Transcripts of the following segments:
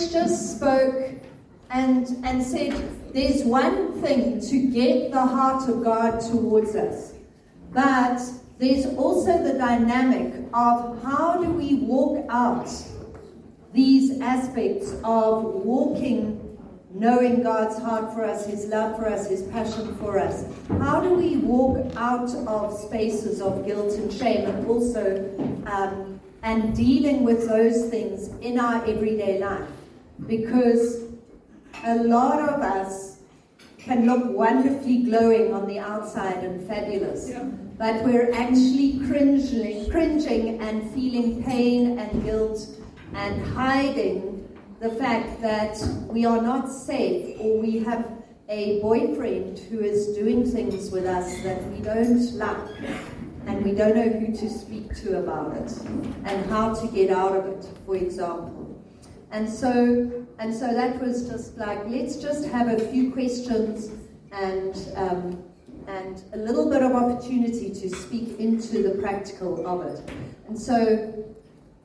Trish just spoke and, and said there's one thing to get the heart of God towards us, but there's also the dynamic of how do we walk out these aspects of walking, knowing God's heart for us, His love for us, His passion for us. How do we walk out of spaces of guilt and shame and also um, and dealing with those things in our everyday life? Because a lot of us can look wonderfully glowing on the outside and fabulous. Yeah. But we're actually cringing, cringing and feeling pain and guilt and hiding the fact that we are not safe or we have a boyfriend who is doing things with us that we don't like and we don't know who to speak to about it and how to get out of it, for example. And so, and so that was just like, let's just have a few questions and, um, and a little bit of opportunity to speak into the practical of it. And so,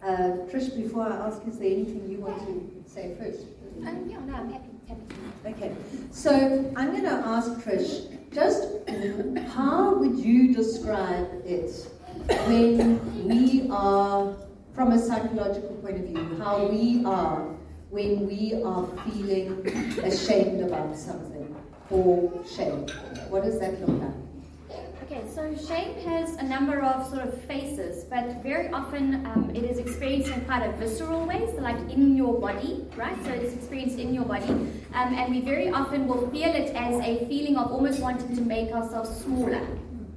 uh, Trish, before I ask, is there anything you want to say first? Um, yeah, no, I'm happy, happy. Okay, so I'm going to ask Trish, just how would you describe it when we are from a psychological point of view, how we are when we are feeling ashamed about something or shame. What does that look like? Okay, so shame has a number of sort of faces, but very often um, it is experienced in quite a visceral way, so like in your body, right? So it's experienced in your body, um, and we very often will feel it as a feeling of almost wanting to make ourselves smaller,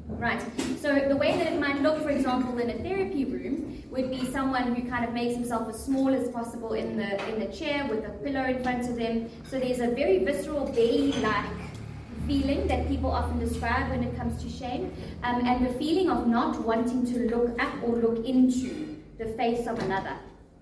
right? So the way that it might look, for example, in a therapy room, would be someone who kind of makes himself as small as possible in the in the chair with a pillow in front of them. So there's a very visceral belly-like feeling that people often describe when it comes to shame, um, and the feeling of not wanting to look up or look into the face of another.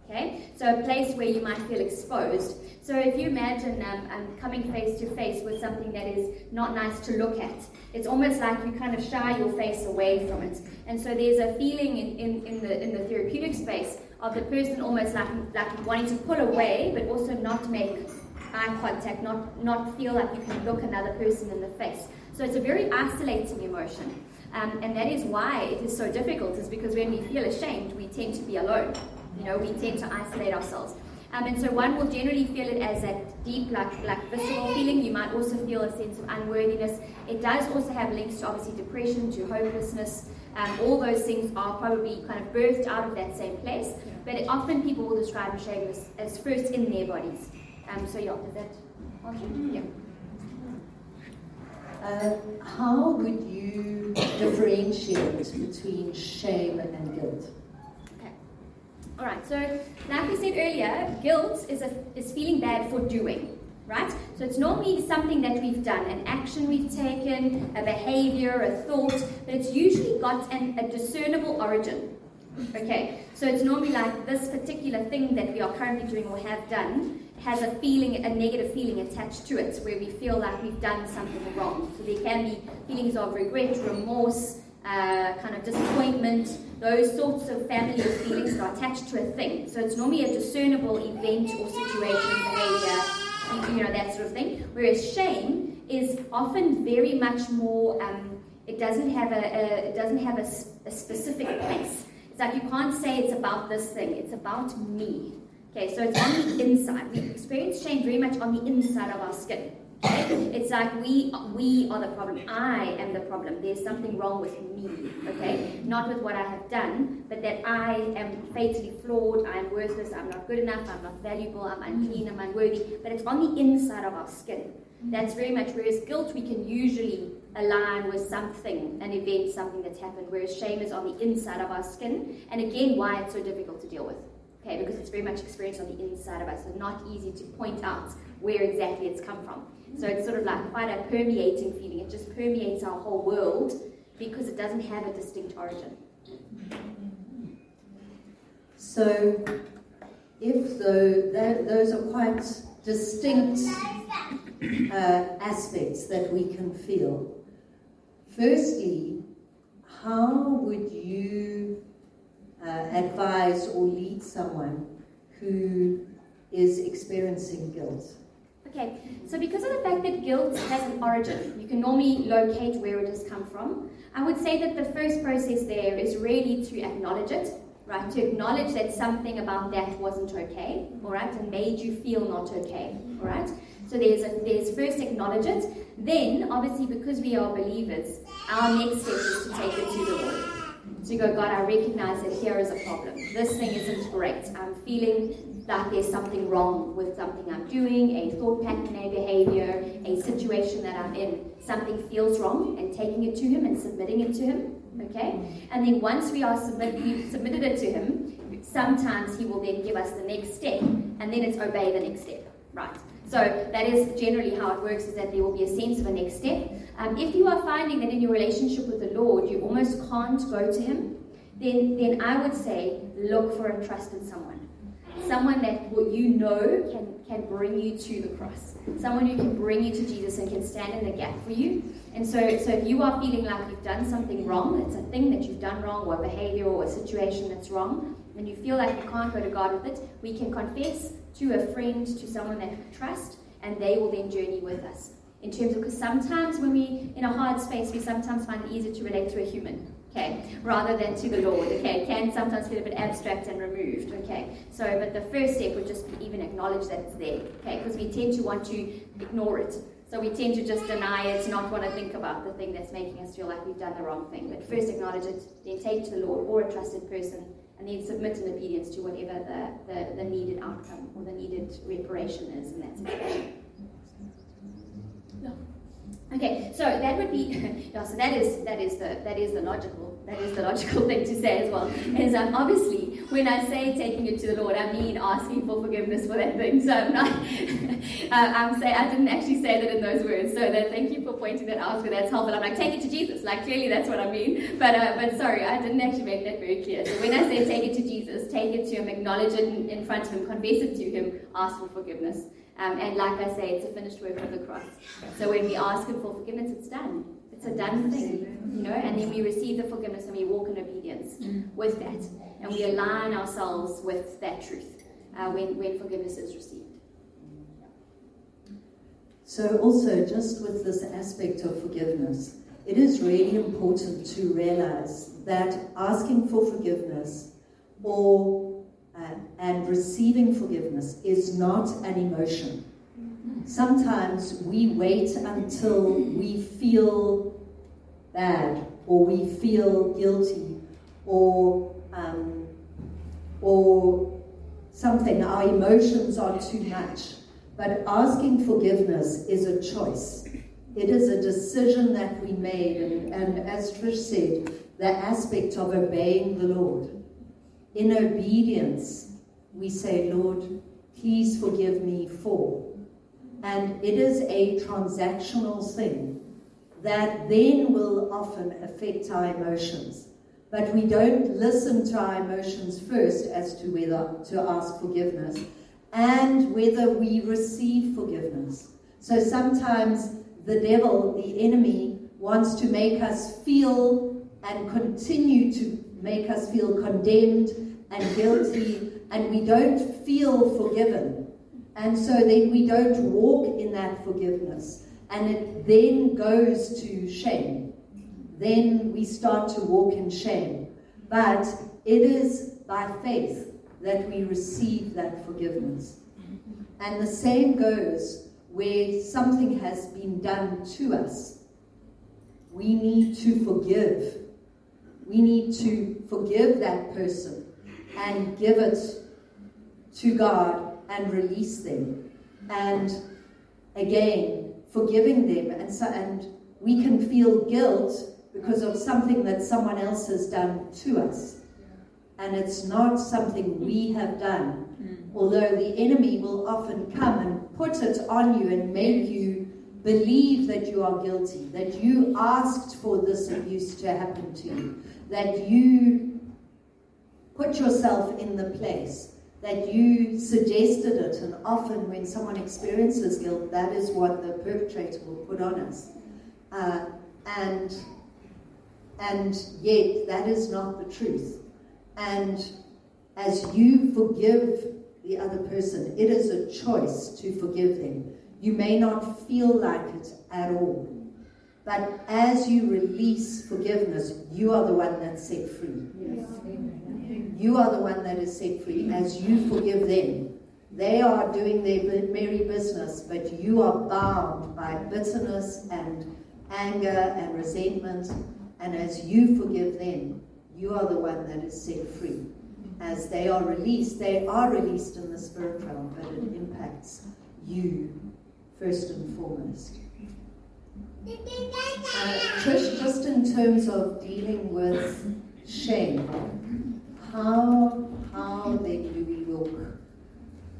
Okay, so a place where you might feel exposed. So if you imagine um, um, coming face to face with something that is not nice to look at, it's almost like you kind of shy your face away from it. And so there's a feeling in, in, in the in the therapeutic space of the person almost like like wanting to pull away, but also not make eye contact, not not feel like you can look another person in the face. So it's a very isolating emotion. Um, and that is why it is so difficult, is because when we feel ashamed, we tend to be alone. You know, we tend to isolate ourselves. Um, and so one will generally feel it as a deep, like, like visceral feeling. You might also feel a sense of unworthiness. It does also have links to obviously depression, to hopelessness. Um, all those things are probably kind of birthed out of that same place. Yeah. But it, often people will describe shame as, as first in their bodies. Um, so yeah, does that answer? Yeah. Uh, how would you differentiate between shame and guilt? All right, so like we said earlier, guilt is, a, is feeling bad for doing, right? So it's normally something that we've done, an action we've taken, a behavior, a thought, but it's usually got an, a discernible origin. Okay, so it's normally like this particular thing that we are currently doing or have done has a feeling, a negative feeling attached to it, where we feel like we've done something wrong. So there can be feelings of regret, remorse, uh, kind of disappointment, those sorts of family feelings are attached to a thing. So it's normally a discernible event or situation, behavior, you know, that sort of thing. Whereas shame is often very much more, um, it doesn't have, a, a it doesn't have a, a specific place. It's like you can't say it's about this thing, it's about me. Okay, so it's on the inside. We experience shame very much on the inside of our skin. It's like we we are the problem. I am the problem. There's something wrong with me. Okay, not with what I have done, but that I am fatally flawed. I am worthless. I'm not good enough. I'm not valuable. I'm unclean. I'm unworthy. But it's on the inside of our skin. Mm-hmm. That's very much. Whereas guilt, we can usually align with something, an event, something that's happened. Whereas shame is on the inside of our skin. And again, why it's so difficult to deal with. Okay, because it's very much experienced on the inside of us, so not easy to point out where exactly it's come from. So it's sort of like quite a permeating feeling. It just permeates our whole world because it doesn't have a distinct origin. So, if the, that, those are quite distinct uh, aspects that we can feel, firstly, how would you uh, advise or lead someone who is experiencing guilt. Okay, so because of the fact that guilt has an origin, you can normally locate where it has come from. I would say that the first process there is really to acknowledge it, right? To acknowledge that something about that wasn't okay, all right, and made you feel not okay, all right? So there's a, there's first acknowledge it. Then, obviously, because we are believers, our next step is to take it to the Lord. To go, God, I recognize that here is a problem. This thing isn't great. I'm feeling that there's something wrong with something I'm doing, a thought pattern, a behavior, a situation that I'm in. Something feels wrong, and taking it to Him and submitting it to Him. Okay? And then once we are submit, we've submitted it to Him, sometimes He will then give us the next step, and then it's obey the next step. Right. So that is generally how it works, is that there will be a sense of a next step. Um, if you are finding that in your relationship with the Lord you almost can't go to Him, then, then I would say look for a trusted someone. Someone that what you know can, can bring you to the cross. Someone who can bring you to Jesus and can stand in the gap for you. And so, so if you are feeling like you've done something wrong, it's a thing that you've done wrong, or a behavior or a situation that's wrong, and you feel like you can't go to God with it, we can confess to a friend, to someone that we trust, and they will then journey with us. In terms of, because sometimes when we in a hard space, we sometimes find it easier to relate to a human, okay, rather than to the Lord, okay. It can sometimes feel a bit abstract and removed, okay. So, but the first step would just be even acknowledge that it's there, okay, because we tend to want to ignore it. So we tend to just deny it, not want to think about the thing that's making us feel like we've done the wrong thing. But first acknowledge it, then take to the Lord or a trusted person, and then submit in obedience to whatever the, the, the needed outcome or the needed reparation is in that situation. Okay, so that would be yeah, so that is that is the that is the logical that is the logical thing to say as well. Is um, obviously when I say taking it to the Lord, I mean asking for forgiveness for that thing. So I'm not uh, I'm saying I didn't actually say that in those words. So that thank you for pointing that out. Because that's helpful. I'm like take it to Jesus. Like clearly that's what I mean. But uh, but sorry, I didn't actually make that very clear. So when I say take it to Jesus, take it to Him, acknowledge it in, in front of Him, confess it to Him, ask for forgiveness. Um, and like I say, it's a finished work of the cross. So when we ask Him for forgiveness, it's done. It's a done thing, you know. And then we receive the forgiveness and we walk in obedience with that, and we align ourselves with that truth uh, when when forgiveness is received. So also, just with this aspect of forgiveness, it is really important to realize that asking for forgiveness or and receiving forgiveness is not an emotion. Sometimes we wait until we feel bad or we feel guilty or um, or something. Our emotions are too much. But asking forgiveness is a choice. It is a decision that we made, and, and as Trish said, the aspect of obeying the Lord in obedience, we say, Lord, please forgive me for. And it is a transactional thing that then will often affect our emotions. But we don't listen to our emotions first as to whether to ask forgiveness and whether we receive forgiveness. So sometimes the devil, the enemy, wants to make us feel and continue to make us feel condemned and guilty, and we don't feel forgiven. And so then we don't walk in that forgiveness. And it then goes to shame. Then we start to walk in shame. But it is by faith that we receive that forgiveness. And the same goes where something has been done to us. We need to forgive. We need to forgive that person and give it to God and release them. And again, forgiving them. And, so, and we can feel guilt because of something that someone else has done to us. And it's not something we have done. Mm. Although the enemy will often come and put it on you and make you believe that you are guilty, that you asked for this abuse to happen to you, that you put yourself in the place that you suggested it. And often, when someone experiences guilt, that is what the perpetrator will put on us. Uh, and and yet, that is not the truth. And as you forgive the other person. It is a choice to forgive them. You may not feel like it at all. But as you release forgiveness, you are the one that's set free. Yes. You are the one that is set free as you forgive them. They are doing their merry business, but you are bound by bitterness and anger and resentment. And as you forgive them, you are the one that is set free. As they are released, they are released in the spirit realm, but it impacts you first and foremost. Uh, Trish, just in terms of dealing with shame, how how then do we walk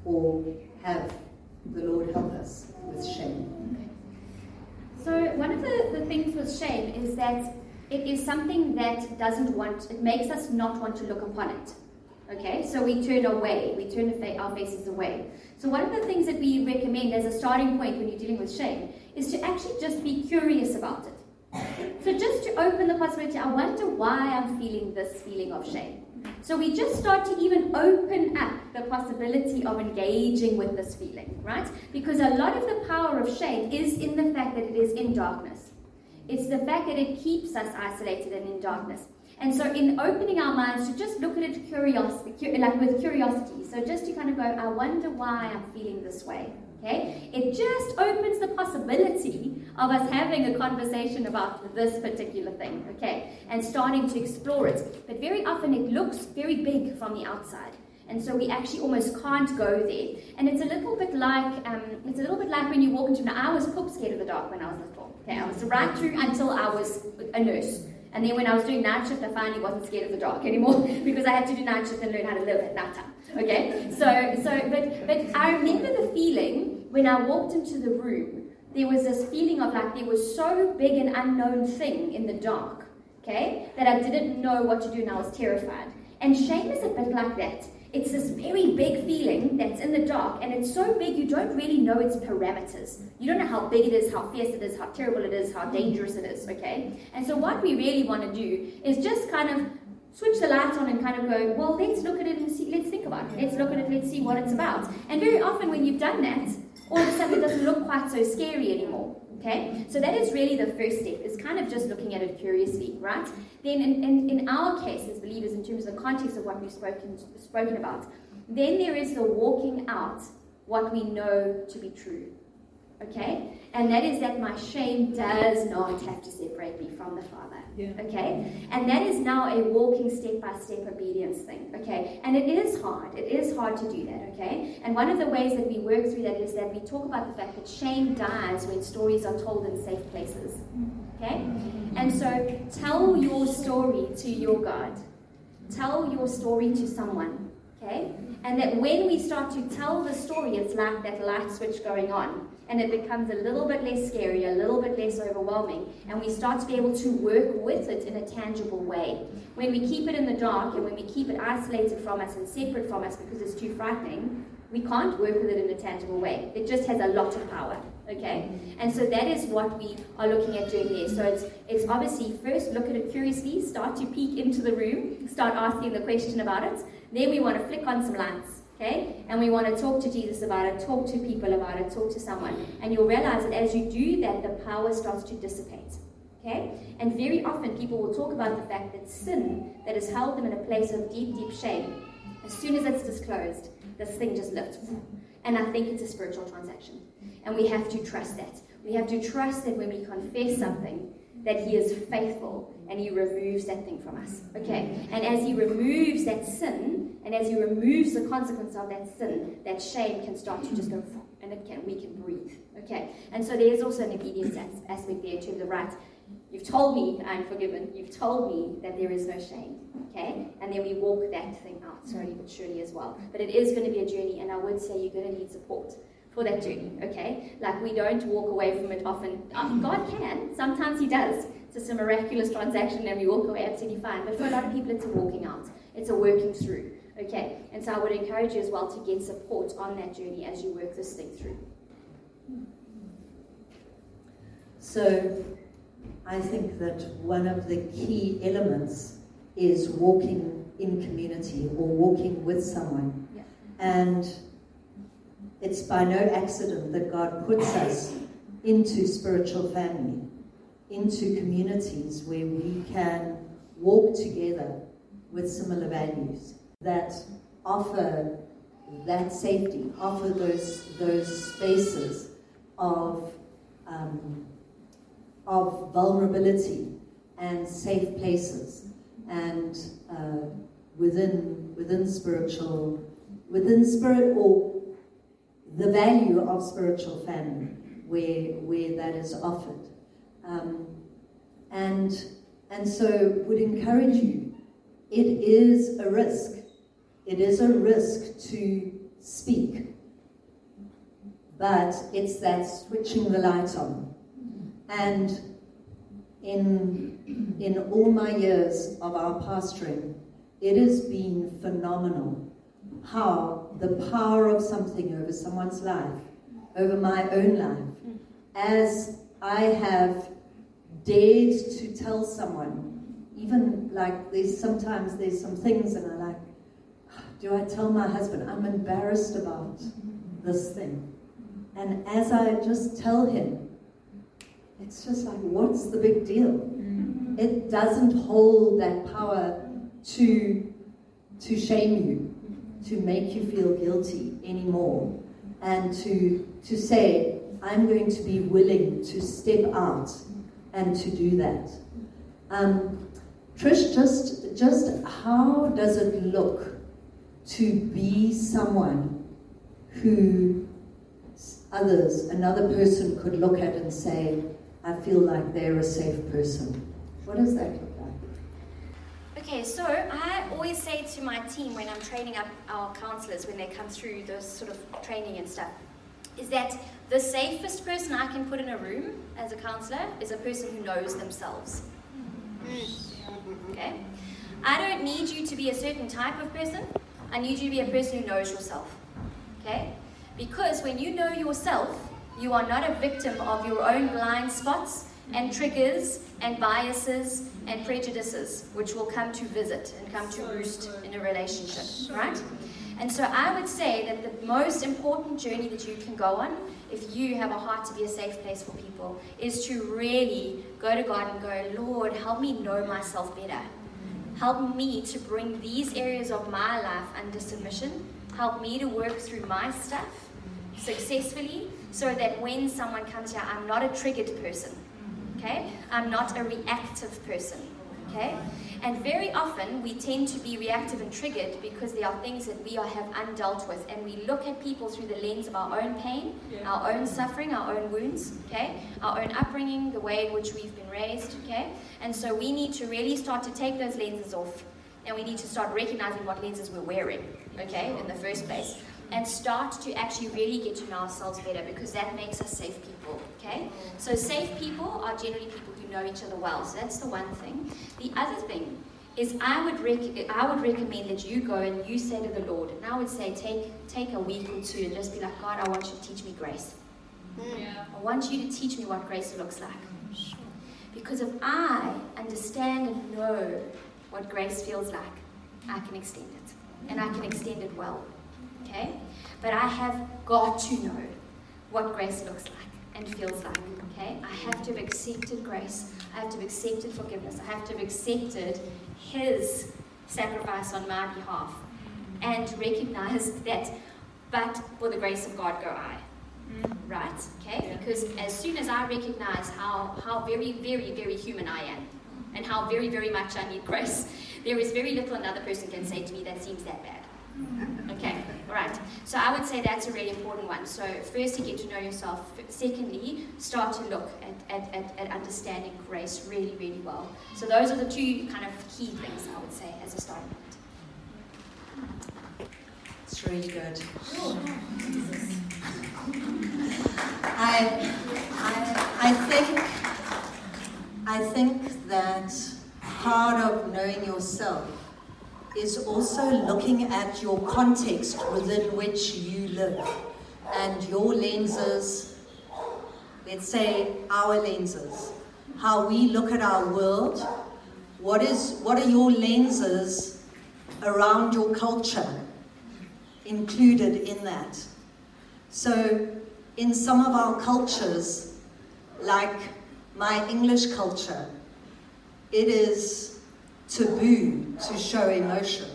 or have the Lord help us with shame? So one of the, the things with shame is that it is something that doesn't want, it makes us not want to look upon it. Okay, so we turn away, we turn our faces away. So, one of the things that we recommend as a starting point when you're dealing with shame is to actually just be curious about it. So, just to open the possibility, I wonder why I'm feeling this feeling of shame. So, we just start to even open up the possibility of engaging with this feeling, right? Because a lot of the power of shame is in the fact that it is in darkness. It's the fact that it keeps us isolated and in darkness. And so, in opening our minds to just look at it curiosity, like with curiosity, so just to kind of go, I wonder why I'm feeling this way. Okay, it just opens the possibility of us having a conversation about this particular thing. Okay, and starting to explore it. But very often it looks very big from the outside. And so we actually almost can't go there. And it's a little bit like um, it's a little bit like when you walk into. Now I was poop scared of the dark when I was little. Okay, I was right through until I was a nurse. And then when I was doing night shift, I finally wasn't scared of the dark anymore because I had to do night shift and learn how to live at night time. Okay? So, so but, but I remember the feeling when I walked into the room, there was this feeling of like there was so big an unknown thing in the dark, okay, that I didn't know what to do and I was terrified. And shame is a bit like that. It's this very big feeling that's in the dark, and it's so big you don't really know its parameters. You don't know how big it is, how fierce it is, how terrible it is, how dangerous it is, okay? And so, what we really want to do is just kind of switch the lights on and kind of go, well, let's look at it and see, let's think about it. Let's look at it, let's see what it's about. And very often, when you've done that, all of a sudden it doesn't look quite so scary anymore. Okay, so that is really the first step, is kind of just looking at it curiously, right? Then, in, in, in our case as believers, in terms of the context of what we've spoken, spoken about, then there is the walking out what we know to be true. Okay? And that is that my shame does not have to separate me from the Father. Yeah. Okay? And that is now a walking step by step obedience thing. Okay? And it is hard. It is hard to do that. Okay? And one of the ways that we work through that is that we talk about the fact that shame dies when stories are told in safe places. Okay? And so tell your story to your God. Tell your story to someone. Okay? And that when we start to tell the story, it's like that light switch going on and it becomes a little bit less scary, a little bit less overwhelming, and we start to be able to work with it in a tangible way. When we keep it in the dark and when we keep it isolated from us and separate from us because it's too frightening, we can't work with it in a tangible way. It just has a lot of power. Okay? And so that is what we are looking at doing there. So it's it's obviously first look at it curiously, start to peek into the room, start asking the question about it. Then we want to flick on some lights Okay? And we want to talk to Jesus about it, talk to people about it, talk to someone. And you'll realize that as you do that, the power starts to dissipate. Okay? And very often people will talk about the fact that sin that has held them in a place of deep, deep shame, as soon as it's disclosed, this thing just lifts. And I think it's a spiritual transaction. And we have to trust that. We have to trust that when we confess something, that He is faithful and He removes that thing from us. Okay? And as He removes that sin, and as He removes the consequence of that sin, that shame can start to just go, and it can, we can breathe. Okay? And so there's also an obedience aspect there to the right. You've told me I'm forgiven. You've told me that there is no shame. Okay? And then we walk that thing out slowly but surely as well. But it is going to be a journey, and I would say you're going to need support for that journey, okay? Like we don't walk away from it often. Um, God can, sometimes He does. It's just a miraculous transaction and we walk away absolutely fine. But for a lot of people, it's a walking out, it's a working through, okay? And so I would encourage you as well to get support on that journey as you work this thing through. So I think that one of the key elements is walking in community or walking with someone And it's by no accident that God puts us into spiritual family, into communities where we can walk together with similar values that offer that safety, offer those, those spaces of, um, of vulnerability and safe places and uh, within, within spiritual, within spirit or the value of spiritual family where, where that is offered. Um, and, and so would encourage you, it is a risk. It is a risk to speak. But it's that switching the light on. And in, in all my years of our pastoring, it has been phenomenal how the power of something over someone's life, over my own life, as I have dared to tell someone, even like there's sometimes there's some things and I like, do I tell my husband I'm embarrassed about this thing? And as I just tell him, it's just like, what's the big deal? Mm-hmm. It doesn't hold that power to, to shame you, to make you feel guilty anymore, and to, to say, I'm going to be willing to step out and to do that. Um, Trish, just, just how does it look to be someone who others, another person could look at and say, I feel like they're a safe person? What does that look like? Okay, so I always say to my team when I'm training up our counselors when they come through this sort of training and stuff, is that the safest person I can put in a room as a counselor is a person who knows themselves. Mm-hmm. Okay? I don't need you to be a certain type of person. I need you to be a person who knows yourself. Okay? Because when you know yourself, you are not a victim of your own blind spots and triggers and biases and prejudices, which will come to visit and come to roost in a relationship, right? And so I would say that the most important journey that you can go on, if you have a heart to be a safe place for people, is to really go to God and go, Lord, help me know myself better. Help me to bring these areas of my life under submission. Help me to work through my stuff successfully so that when someone comes here, I'm not a triggered person. Okay? I'm not a reactive person. Okay? And very often we tend to be reactive and triggered because there are things that we are, have undealt with, and we look at people through the lens of our own pain, yeah. our own suffering, our own wounds, okay, our own upbringing, the way in which we've been raised, okay. And so we need to really start to take those lenses off, and we need to start recognizing what lenses we're wearing, okay, in the first place and start to actually really get to know ourselves better because that makes us safe people. Okay? So safe people are generally people who know each other well. So that's the one thing. The other thing is I would rec- I would recommend that you go and you say to the Lord, and I would say take take a week or two and just be like, God, I want you to teach me grace. Hmm. Yeah. I want you to teach me what grace looks like. Because if I understand and know what grace feels like, I can extend it. And I can extend it well okay? But I have got to know what grace looks like and feels like, okay? I have to have accepted grace. I have to have accepted forgiveness. I have to have accepted His sacrifice on my behalf and recognize that, but for the grace of God go I. Mm. Right? Okay? Because as soon as I recognize how, how very, very, very human I am and how very, very much I need grace, there is very little another person can say to me that seems that bad. Okay, all right. So I would say that's a really important one. So firstly, get to know yourself. Secondly, start to look at, at, at, at understanding grace really, really well. So those are the two kind of key things I would say as a starting point. It's really good. I, I, I think I think that part of knowing yourself is also looking at your context within which you live and your lenses, let's say our lenses, how we look at our world. What, is, what are your lenses around your culture? included in that. So, in some of our cultures, like my English culture, it is taboo to show emotion.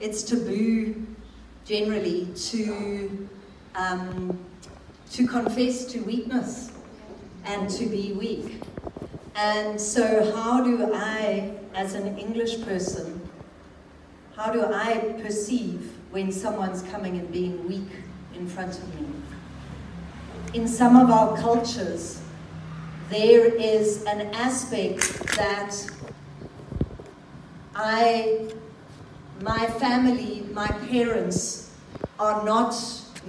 It's taboo generally to, um, to confess to weakness and to be weak. And so, how do I, as an English person, how do I perceive when someone's coming and being weak in front of me? In some of our cultures, there is an aspect that I, my family, my parents are not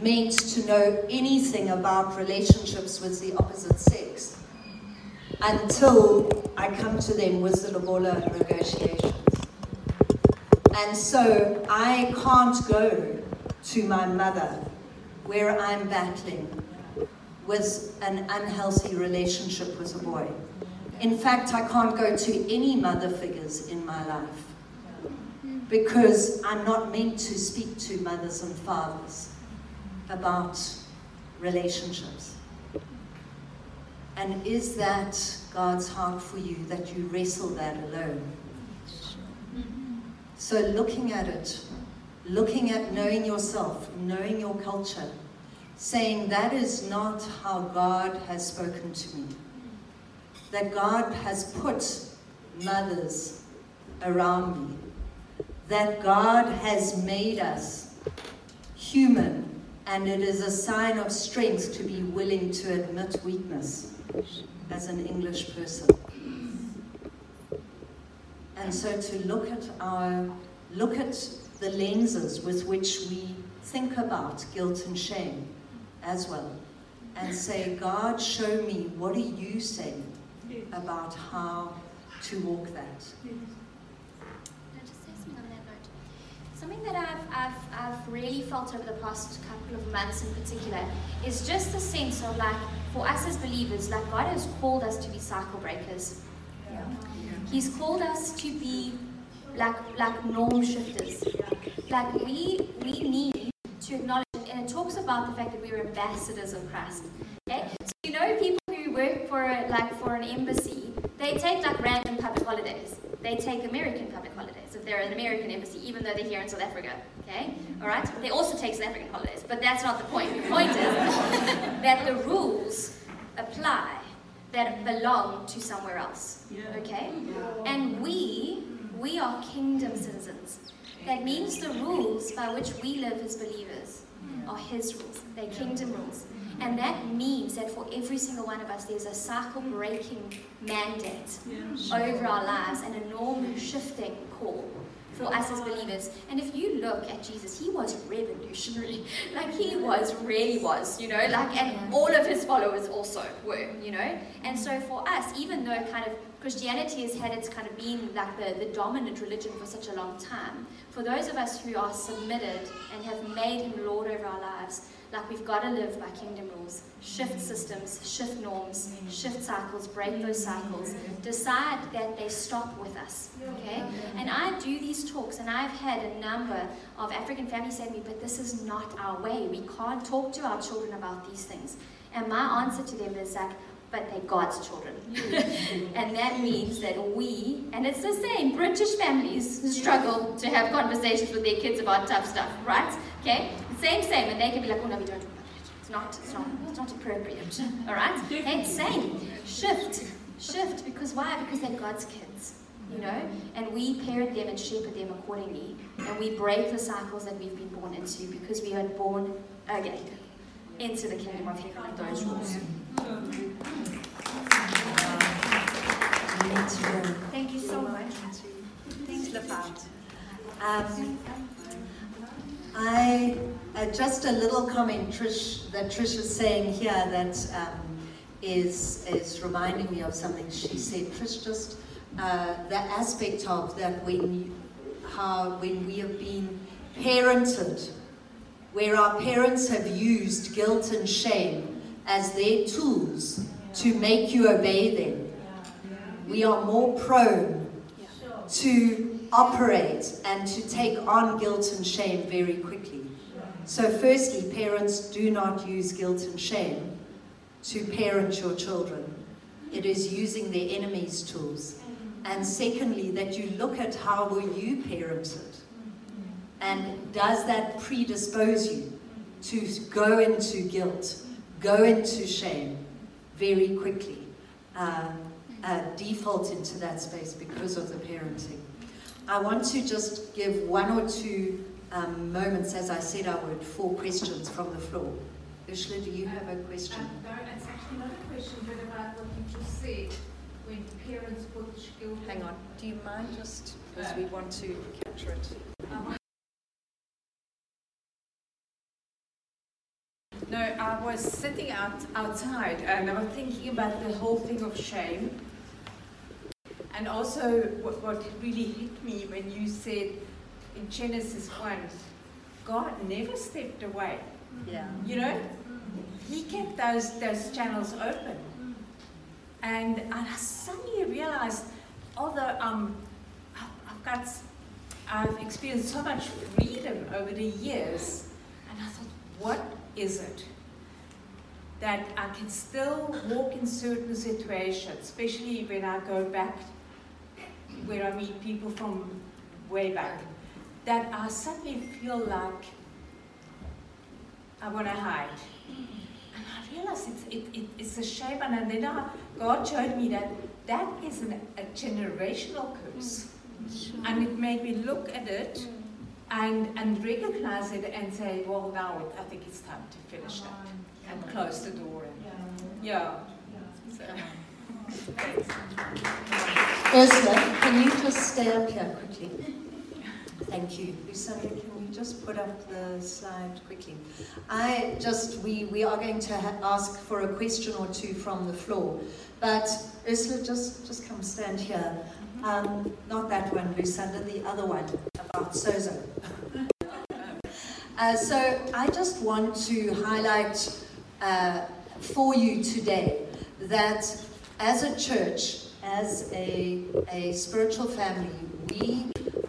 meant to know anything about relationships with the opposite sex until I come to them with the Lobola negotiations. And so I can't go to my mother where I'm battling with an unhealthy relationship with a boy. In fact, I can't go to any mother figures in my life because I'm not meant to speak to mothers and fathers about relationships. And is that God's heart for you that you wrestle that alone? So, looking at it, looking at knowing yourself, knowing your culture, saying that is not how God has spoken to me. That God has put mothers around me. That God has made us human, and it is a sign of strength to be willing to admit weakness as an English person. And so to look at our look at the lenses with which we think about guilt and shame as well and say, God, show me what are you saying about how to walk that. Something that I've, I've, I've really felt over the past couple of months in particular is just the sense of like, for us as believers, like God has called us to be cycle breakers. Yeah. He's called us to be like like norm shifters. Like we we need to acknowledge and it talks about the fact that we're ambassadors of Christ. Okay? So you know people for like for an embassy, they take like random public holidays. They take American public holidays if they're an American embassy, even though they're here in South Africa. Okay? Alright? They also take South African holidays, but that's not the point. The point is that the rules apply that belong to somewhere else. Okay? And we we are kingdom citizens. That means the rules by which we live as believers are His rules, they're kingdom rules. And that means that for every single one of us, there's a cycle breaking mandate over our lives and a norm shifting call for us as believers. And if you look at Jesus, he was revolutionary. Like he was, really was, you know, like, and all of his followers also were, you know. And so for us, even though kind of Christianity has had its kind of been like the, the dominant religion for such a long time. For those of us who are submitted and have made Him Lord over our lives, like we've got to live by kingdom rules, shift systems, shift norms, shift cycles, break those cycles, decide that they stop with us. Okay? And I do these talks, and I've had a number of African families say to me, but this is not our way. We can't talk to our children about these things. And my answer to them is like, but they're God's children. and that means that we, and it's the same, British families struggle to have conversations with their kids about tough stuff, right? Okay? Same, same. And they can be like, oh no, we don't talk about that. It's not, it's not, it's not appropriate. All right? Okay, same. Shift. Shift. Because why? Because they're God's kids. You know? And we parent them and shepherd them accordingly. And we break the cycles that we've been born into because we are born again into the kingdom of heaven with those rules. Thank you so much. Thanks, Lafat. Um, I uh, just a little comment, Trish, that Trish is saying here that um, is is reminding me of something she said. Trish, just uh, the aspect of that when how when we have been parented, where our parents have used guilt and shame as their tools to make you obey them. We are more prone to operate and to take on guilt and shame very quickly. So, firstly, parents do not use guilt and shame to parent your children, it is using the enemy's tools. And secondly, that you look at how were you parented, and does that predispose you to go into guilt, go into shame very quickly, uh, uh, default into that space because of the parenting. I want to just give one or two um, moments, as I said I would, for questions from the floor. Ursula, do you have a question? Um, no, it's actually not a question, but about what you just said, when parents put guilt. Hang on, do you mind just, because we want to capture it. Um, No, I was sitting out outside and I was thinking about the whole thing of shame. And also what, what really hit me when you said in Genesis 1, God never stepped away. Yeah. You know? He kept those those channels open. And, and I suddenly realized, although um, I've got I've experienced so much freedom over the years, and I thought, what is it that I can still walk in certain situations, especially when I go back where I meet people from way back, that I suddenly feel like I want to hide. And I realize it's, it, it, it's a shame, and then I, God showed me that that is an, a generational curse. And it made me look at it and, and recognize it and say, well, now I think it's time to finish that and close the door. And, yeah. So. Ursula, can you just stay up here quickly? Thank you. Lucinda, can you just put up the slide quickly? I just, we, we are going to ask for a question or two from the floor. But Ursula, just, just come stand here. Um, not that one, Lucinda, the other one about Sozo. uh, so I just want to highlight uh, for you today that as a church, as a, a spiritual family, we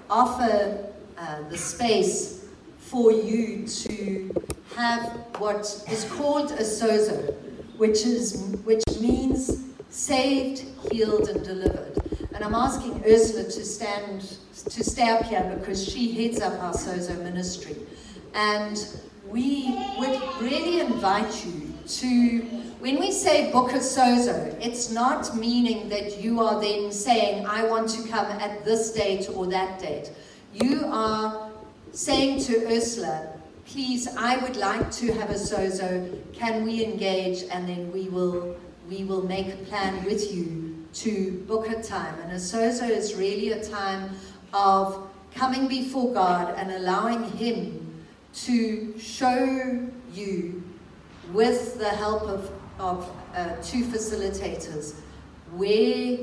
offer uh, the space for you to have what is called a sozo, which, is, which means saved, healed, and delivered. And I'm asking Ursula to stand to stay up here because she heads up our Sozo ministry. And we would really invite you to, when we say book a Sozo, it's not meaning that you are then saying, I want to come at this date or that date. You are saying to Ursula, please, I would like to have a Sozo. Can we engage? And then we will, we will make a plan with you to book a time. And a Sozo is really a time of coming before God and allowing Him to show you, with the help of, of uh, two facilitators, where,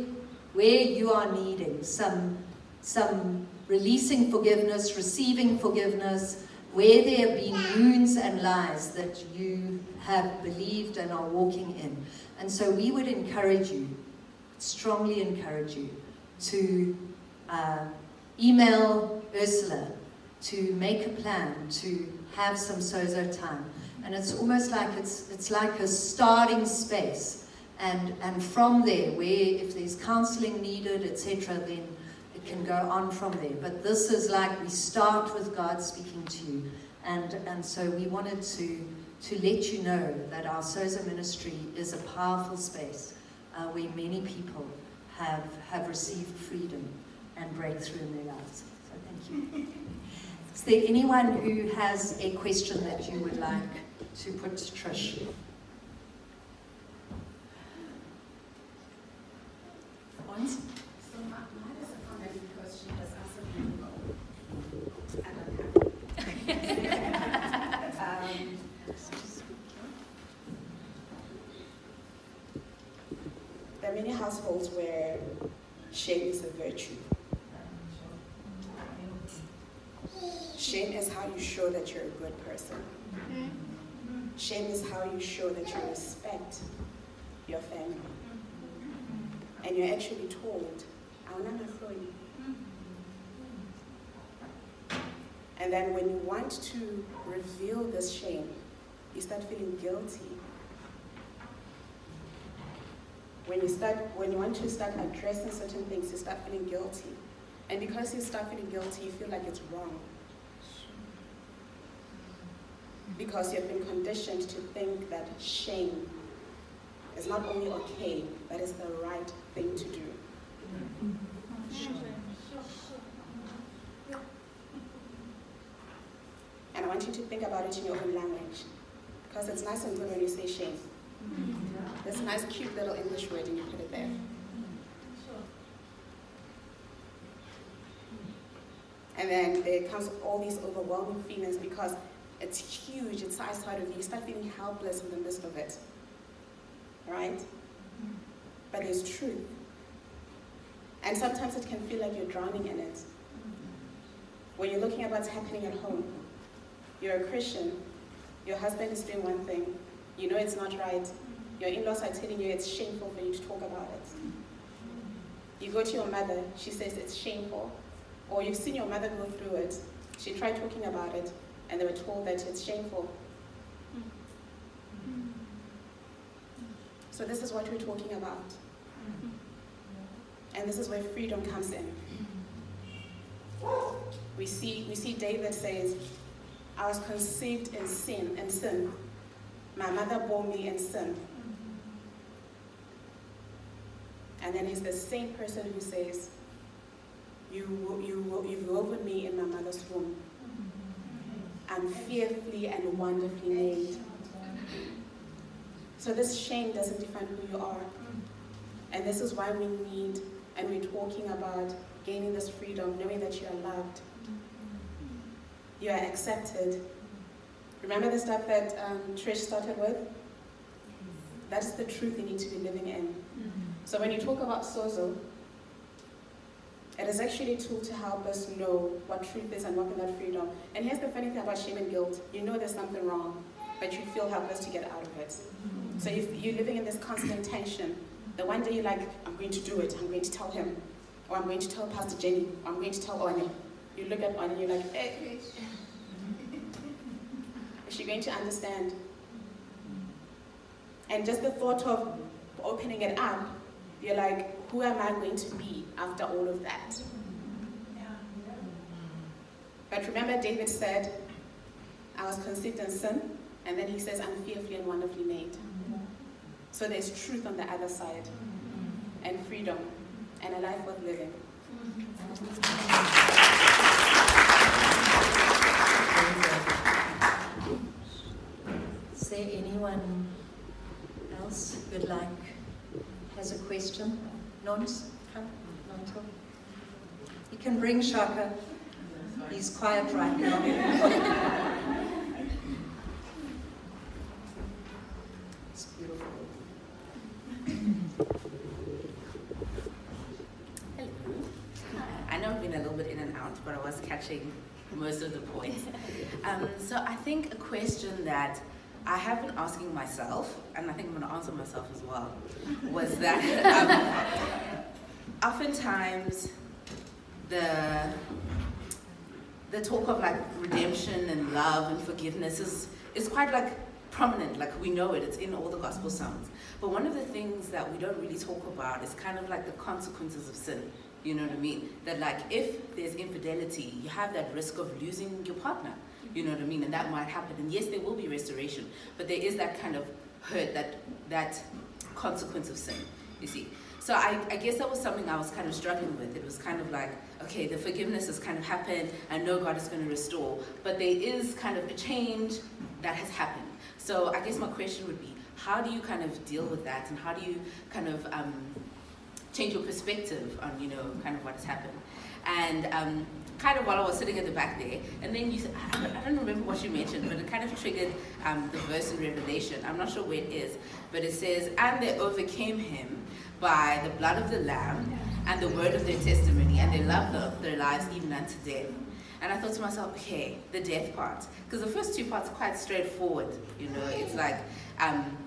where you are needing some, some releasing forgiveness, receiving forgiveness, where there have been wounds and lies that you have believed and are walking in. And so we would encourage you, strongly encourage you, to uh, email Ursula to make a plan to have some sozo time. And it's almost like it's, it's like a starting space. And, and from there, where if there's counseling needed, etc., then it can go on from there. But this is like we start with God speaking to you. And, and so we wanted to, to let you know that our Sozo ministry is a powerful space uh, where many people have, have received freedom and breakthrough in their lives. So thank you. Is there anyone who has a question that you would like to put to Trish? Once? um, there are many households where shame is a virtue. Shame is how you show that you're a good person. Shame is how you show that you respect your family. And you're actually told, I'm not going And then when you want to reveal this shame, you start feeling guilty. When you start when you want to start addressing certain things, you start feeling guilty. And because you start feeling guilty, you feel like it's wrong. Because you've been conditioned to think that shame is not only okay, but it's the right thing to do. And I want you to think about it in your own language. Because it's nice and good when you say shame. This nice, cute little English word, and you put it there. And then there comes all these overwhelming feelings because it's huge, it's outside of you. You start feeling helpless in the midst of it. Right? But there's truth. And sometimes it can feel like you're drowning in it. When you're looking at what's happening at home, you're a Christian, your husband is doing one thing, you know it's not right, your in laws are telling you it's shameful for you to talk about it. You go to your mother, she says it's shameful. Or you've seen your mother go through it, she tried talking about it, and they were told that it's shameful. So, this is what we're talking about. And this is where freedom comes in. We see, we see David says, I was conceived in sin, in sin. My mother bore me in sin. And then he's the same person who says, you, you, you've woven me in my mother's womb. I'm fearfully and wonderfully made. So this shame doesn't define who you are. And this is why we need, and we're talking about gaining this freedom, knowing that you are loved. You are accepted. Remember the stuff that um, Trish started with? That's the truth you need to be living in. So when you talk about sozo, it is actually a tool to help us know what truth is and walk in that freedom. And here's the funny thing about shame and guilt. You know there's something wrong, but you feel helpless to get out of it. So if you're living in this constant tension, the one day you're like, I'm going to do it, I'm going to tell him, or I'm going to tell Pastor Jenny, or I'm going to tell Oni. You look at Oni you're like, hey, is she going to understand? And just the thought of opening it up, you're like, who am I going to be after all of that? But remember, David said, I was conceived in sin, and then he says, I'm fearfully and wonderfully made. So there's truth on the other side, and freedom, and a life worth living. There anyone else who'd like, has a question? You can bring Shaka. He's quiet right now. it's beautiful. Hello. I know I've been a little bit in and out, but I was catching most of the points. Um, so I think a question that I have been asking myself, and I think I'm going to answer myself as well, was that um, oftentimes the the talk of like redemption and love and forgiveness is is quite like prominent, like we know it, it's in all the gospel songs. But one of the things that we don't really talk about is kind of like the consequences of sin. You know what I mean? That like if there's infidelity, you have that risk of losing your partner. You know what I mean? And that might happen. And yes, there will be restoration, but there is that kind of hurt, that that consequence of sin. You see. So I, I guess that was something I was kind of struggling with. It was kind of like, okay, the forgiveness has kind of happened. I know God is going to restore, but there is kind of a change that has happened. So I guess my question would be, how do you kind of deal with that, and how do you kind of um, change your perspective on, you know, kind of what has happened? And um, kind of while I was sitting at the back there, and then you said, I don't, I don't remember what you mentioned, but it kind of triggered um, the verse in Revelation. I'm not sure where it is, but it says, And they overcame him by the blood of the Lamb and the word of their testimony, and they loved their lives even unto death. And I thought to myself, okay, the death part. Because the first two parts are quite straightforward. You know, it's like, um,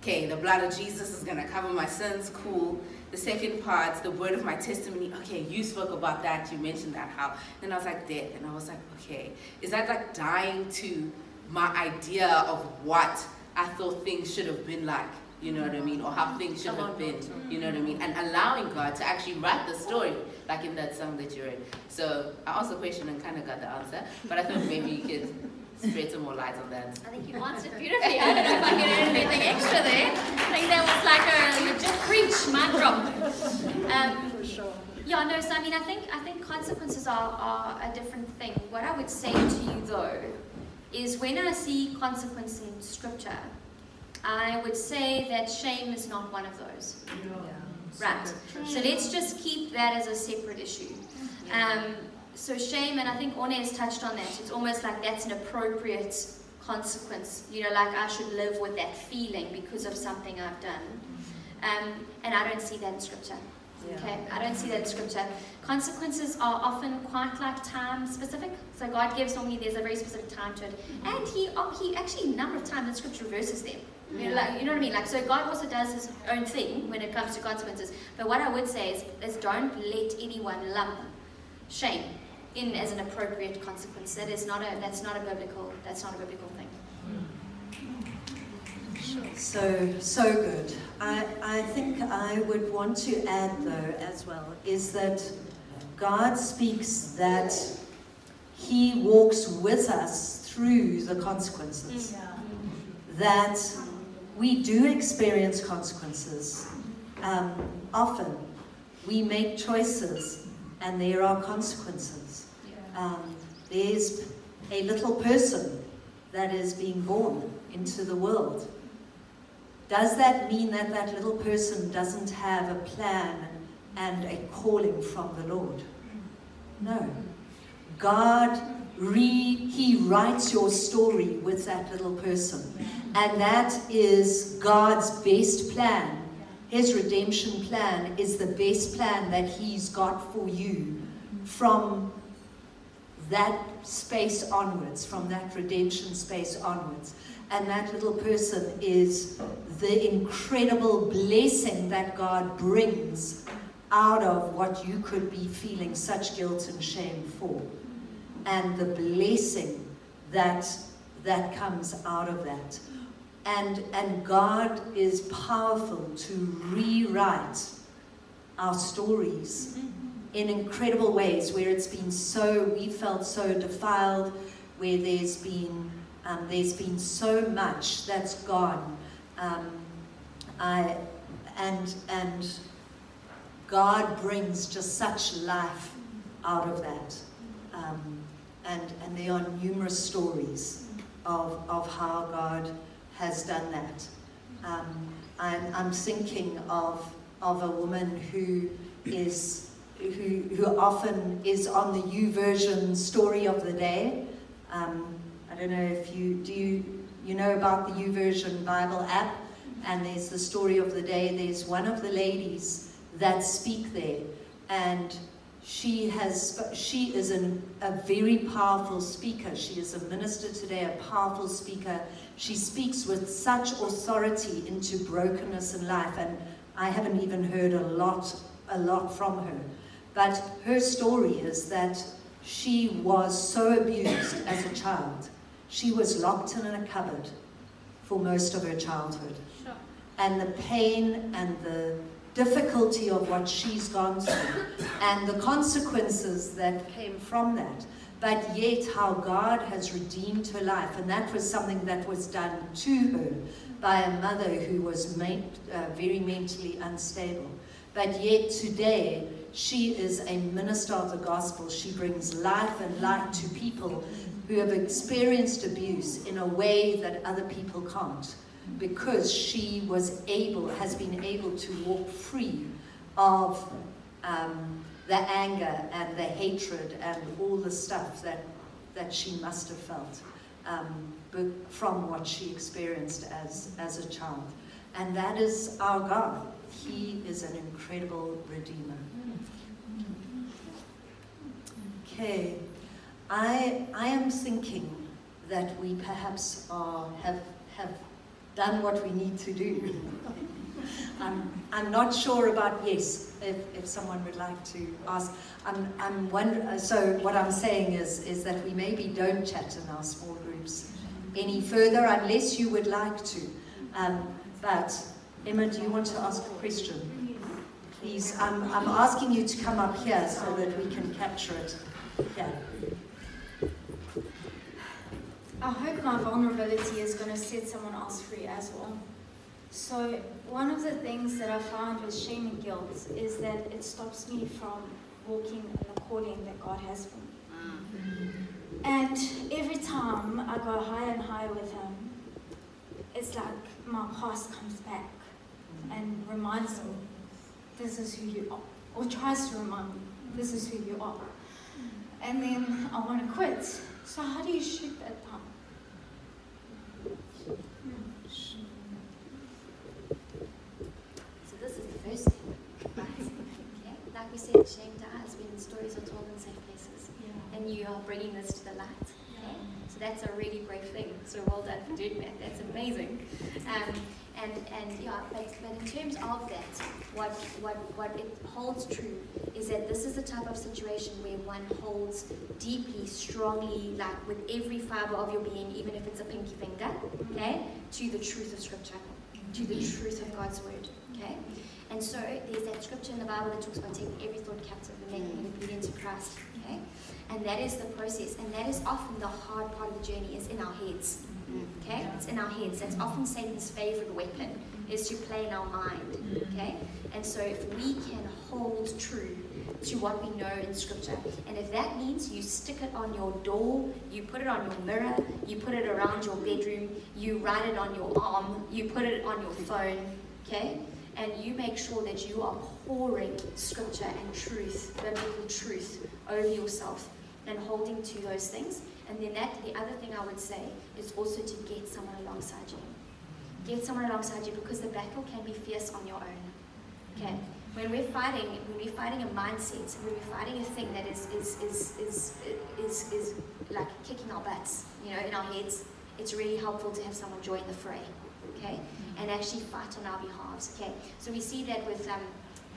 okay, the blood of Jesus is going to cover my sins, cool. The second part, the word of my testimony, okay, you spoke about that, you mentioned that, how, and I was like, death, and I was like, okay, is that like dying to my idea of what I thought things should have been like? You know what I mean? Or how things should have been. You know what I mean? And allowing God to actually write the story, like in that song that you read. So I asked the question and kind of got the answer, but I thought maybe you could spread some more light on that. I think you answered beautifully. I don't know if I can add anything extra there. I think that was like a legit preach, my drop. Um, For sure. yeah, no, so I mean, I think I think consequences are, are a different thing. What I would say to you though is when I see consequence in scripture, I would say that shame is not one of those. Right. So let's just keep that as a separate issue. Um, so shame, and I think Orne has touched on that. It's almost like that's an appropriate consequence. You know, like I should live with that feeling because of something I've done. Um, and I don't see that in scripture. Okay, I don't see that in scripture. Consequences are often quite like time specific. So God gives normally there's a very specific time to it, and He oh, He actually a number of times in scripture reverses them. You know, like, you know what I mean? Like so, God also does His own thing when it comes to consequences. But what I would say is, is don't let anyone lump shame in as an appropriate consequence. That is not a that's not a biblical that's not a biblical thing. So, so good. I, I think I would want to add, though, as well, is that God speaks that He walks with us through the consequences. That we do experience consequences. Um, often we make choices and there are consequences. Um, there's a little person that is being born into the world. Does that mean that that little person doesn't have a plan and a calling from the Lord? No. God re he writes your story with that little person. And that is God's best plan. His redemption plan is the best plan that he's got for you from that space onwards, from that redemption space onwards. And that little person is the incredible blessing that God brings out of what you could be feeling such guilt and shame for. And the blessing that that comes out of that. And, and God is powerful to rewrite our stories mm-hmm. In incredible ways where it's been so, we felt so defiled, where there's been, um, there's been so much that's gone. Um, I, and, and God brings just such life out of that. Um, and, and there are numerous stories of, of how God has done that. Um, I'm, I'm thinking of, of a woman who is who, who often is on the YouVersion story of the day. Um, I don't know if you do you, you know about the YouVersion Bible app, and there's the story of the day. There's one of the ladies that speak there, and she has she is an, a very powerful speaker. She is a minister today, a powerful speaker. She speaks with such authority into brokenness in life, and I haven't even heard a lot a lot from her. But her story is that she was so abused as a child. She was locked in a cupboard for most of her childhood. Sure. And the pain and the difficulty of what she's gone through and the consequences that came from that. But yet, how God has redeemed her life. And that was something that was done to her by a mother who was ment- uh, very mentally unstable. But yet, today, she is a minister of the gospel. She brings life and light to people who have experienced abuse in a way that other people can't because she was able, has been able to walk free of um, the anger and the hatred and all the stuff that, that she must have felt um, from what she experienced as, as a child. And that is our God. He is an incredible redeemer. Okay, I, I am thinking that we perhaps are, have, have done what we need to do. I'm, I'm not sure about yes, if, if someone would like to ask. I'm, I'm wonder, so what I'm saying is, is that we maybe don't chat in our small groups any further unless you would like to. Um, but Emma, do you want to ask a question? Please, I'm, I'm asking you to come up here so that we can capture it. Yeah. I hope my vulnerability is going to set someone else free as well. So, one of the things that I found with shame and guilt is that it stops me from walking in the calling that God has for me. Mm-hmm. And every time I go higher and higher with Him, it's like my past comes back and reminds me, this is who you are, or tries to remind me, this is who you are. And then I want to quit. So, how do you shoot that down? So this is the first thing. Right? Okay. Like we said, shame dies when stories are told in safe places. And you are bringing this to the light. Okay? So that's a really brave thing. So well done for doing that. That's amazing. Um, and and yeah, but, but in terms of that, what what what it holds true is that this is the type of situation where one holds deeply, strongly, like with every fiber of your being, even if it's a pinky finger, okay, to the truth of Scripture, to the mm-hmm. truth of God's word, okay. And so there's that scripture in the Bible that talks about taking every thought captive and making it obedient to Christ, okay. And that is the process, and that is often the hard part of the journey is in our heads. Okay? It's in our heads. That's often Satan's favorite weapon, is to play in our mind. Okay? And so if we can hold true to what we know in Scripture, and if that means you stick it on your door, you put it on your mirror, you put it around your bedroom, you write it on your arm, you put it on your phone, okay? And you make sure that you are pouring Scripture and truth, biblical truth, over yourself and holding to those things. And then that the other thing I would say is also to get someone alongside you. Get someone alongside you because the battle can be fierce on your own. Okay? When we're fighting, when we're fighting a mindset, when we're fighting a thing that is is is is is, is like kicking our butts, you know, in our heads, it's really helpful to have someone join the fray. Okay? And actually fight on our behalves. Okay? So we see that with um,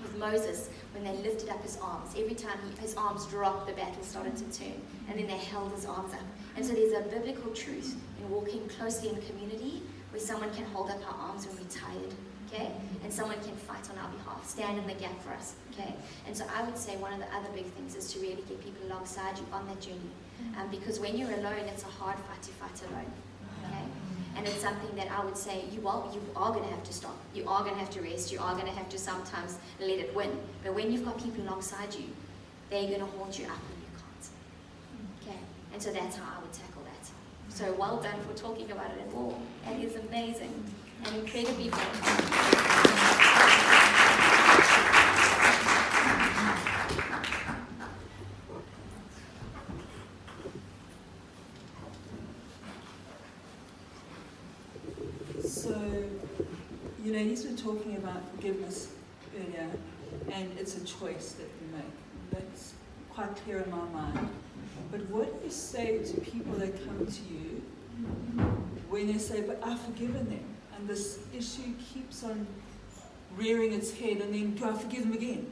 with Moses when they lifted up his arms. Every time he, his arms dropped, the battle started to turn. And then they held his arms up. And so there's a biblical truth in walking closely in community where someone can hold up our arms when we're tired. Okay? And someone can fight on our behalf, stand in the gap for us. Okay? And so I would say one of the other big things is to really get people alongside you on that journey. Um, because when you're alone, it's a hard fight to fight alone. And it's something that I would say you are you are going to have to stop. You are going to have to rest. You are going to have to sometimes let it win. But when you've got people alongside you, they're going to hold you up when you can't. Okay, and so that's how I would tackle that. So well done for talking about it at all. That is amazing and incredibly brave. Ladies were talking about forgiveness earlier, and it's a choice that we make. That's quite clear in my mind. But what do you say to people that come to you when they say, But I've forgiven them? And this issue keeps on rearing its head, and then do I forgive them again?